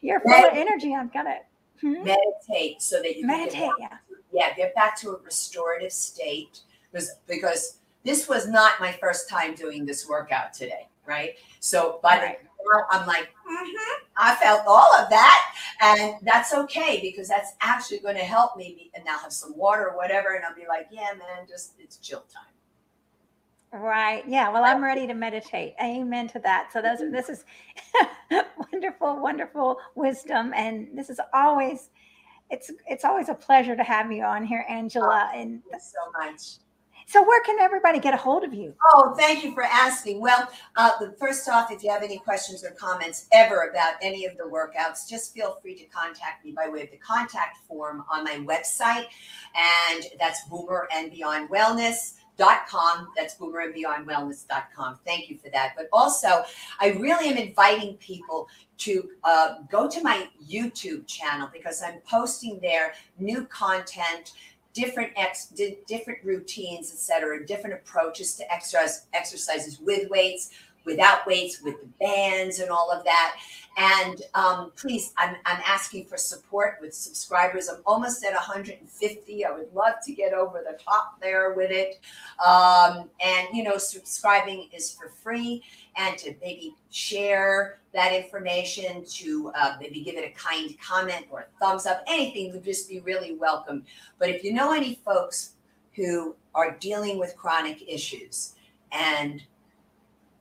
you're full of energy. I've got it. Hmm? Meditate so that you can meditate. Get yeah, yeah, get back to a restorative state because because this was not my first time doing this workout today, right? So by right. the I'm like, mm-hmm, I felt all of that, and that's okay because that's actually going to help me. And now I'll have some water or whatever, and I'll be like, yeah, man, just it's chill time. Right. Yeah. Well, I'm ready to meditate. Amen to that. So those this is wonderful, wonderful wisdom. And this is always it's it's always a pleasure to have you on here, Angela. Oh, and so much. So where can everybody get a hold of you? Oh, thank you for asking. Well, uh, first off, if you have any questions or comments ever about any of the workouts, just feel free to contact me by way of the contact form on my website. And that's Boomer and Beyond Wellness dot com. That's boomerandbeyondwellness.com. Thank you for that. But also, I really am inviting people to uh, go to my YouTube channel because I'm posting there new content, different ex, different routines, etc., different approaches to exercise exercises with weights, without weights, with the bands and all of that. And um, please, I'm, I'm asking for support with subscribers. I'm almost at 150. I would love to get over the top there with it. Um, and, you know, subscribing is for free. And to maybe share that information, to uh, maybe give it a kind comment or a thumbs up, anything would just be really welcome. But if you know any folks who are dealing with chronic issues and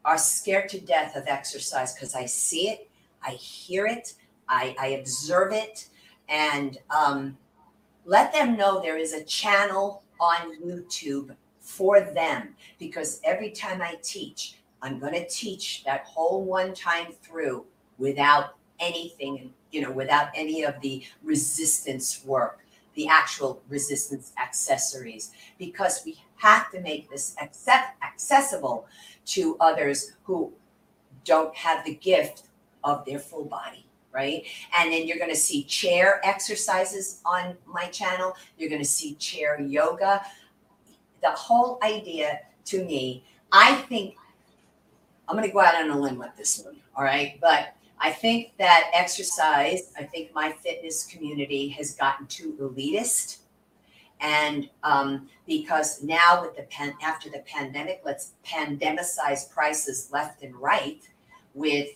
are scared to death of exercise because I see it, I hear it, I, I observe it, and um, let them know there is a channel on YouTube for them because every time I teach, I'm going to teach that whole one time through without anything, you know, without any of the resistance work, the actual resistance accessories, because we have to make this accept, accessible to others who don't have the gift of their full body right? And then you're going to see chair exercises on my channel. You're going to see chair yoga. The whole idea to me, I think I'm going to go out on a limb with this one, all right? But I think that exercise, I think my fitness community has gotten too elitist and um, because now with the pen after the pandemic, let's pandemicize prices left and right with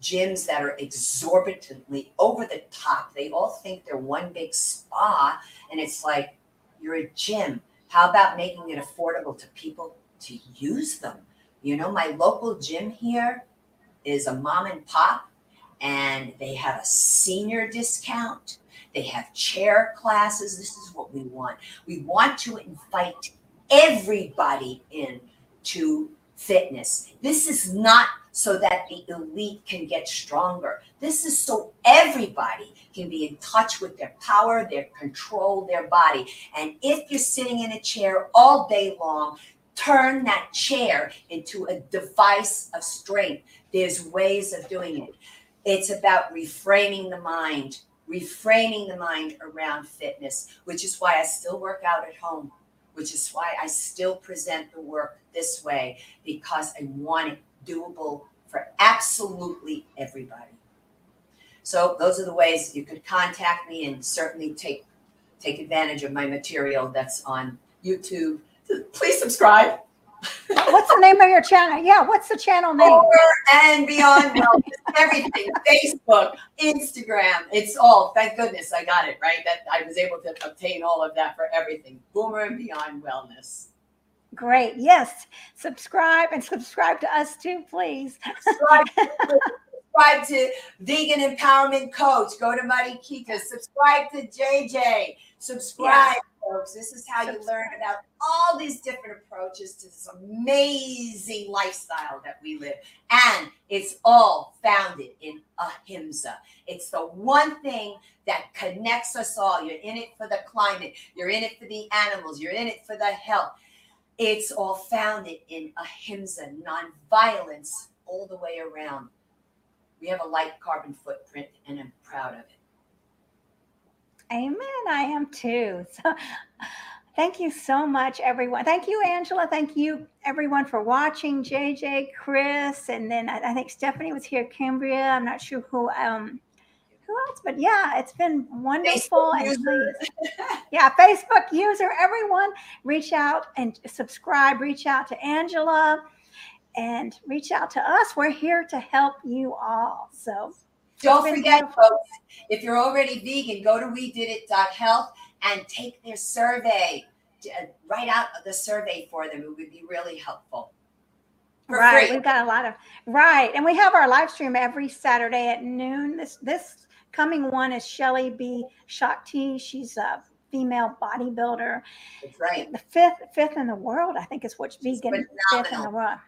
gyms that are exorbitantly over the top. They all think they're one big spa, and it's like you're a gym. How about making it affordable to people to use them? You know, my local gym here is a mom and pop, and they have a senior discount they have chair classes. This is what we want. We want to invite everybody in to fitness. This is not so that the elite can get stronger. This is so everybody can be in touch with their power, their control, their body. And if you're sitting in a chair all day long, turn that chair into a device of strength. There's ways of doing it. It's about reframing the mind, reframing the mind around fitness, which is why I still work out at home, which is why I still present the work this way, because I want it doable for absolutely everybody. So those are the ways you could contact me and certainly take take advantage of my material that's on YouTube. Please subscribe. What's the name of your channel? Yeah, what's the channel name? Over and beyond wellness, everything. Facebook, Instagram, it's all. Thank goodness I got it right. That I was able to obtain all of that for everything. Boomer and Beyond Wellness. Great. Yes. Subscribe and subscribe to us too, please. Subscribe, subscribe to Vegan Empowerment Coach. Go to Marikita. Subscribe to JJ. Subscribe. Folks. This is how you learn about all these different approaches to this amazing lifestyle that we live. And it's all founded in ahimsa. It's the one thing that connects us all. You're in it for the climate, you're in it for the animals, you're in it for the health. It's all founded in ahimsa, nonviolence, all the way around. We have a light carbon footprint, and I'm proud of it. Amen. I am too. So thank you so much, everyone. Thank you, Angela. Thank you, everyone, for watching. JJ, Chris, and then I, I think Stephanie was here. Cambria. I'm not sure who um who else, but yeah, it's been wonderful. Facebook And please, yeah, Facebook user, everyone, reach out and subscribe. Reach out to Angela and reach out to us. We're here to help you all. So Don't forget, beautiful. folks, if you're already vegan, go to we did it.health and take their survey. Uh, Write out the survey for them. It would be really helpful. For right, free. we've got a lot of right, and we have our live stream every Saturday at noon. This this coming one is Shelly B. Shakti. She's a female bodybuilder, That's right. the fifth fifth in the world, I think is what's She's vegan fifth in the world.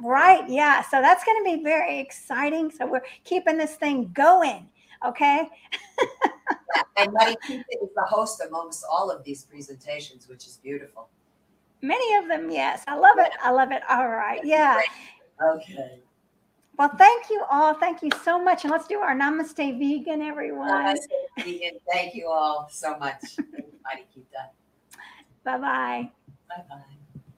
Right, yeah. So that's going to be very exciting. So we're keeping this thing going. Okay. And Keith is the host amongst all of these presentations, which is beautiful. Many of them, yes. I love it. I love it. All right. Yeah. Okay. Well, thank you all. Thank you so much. And let's do our namaste vegan, everyone. Namaste, vegan. Thank you all so much. Everybody keep that. Bye bye. Bye bye.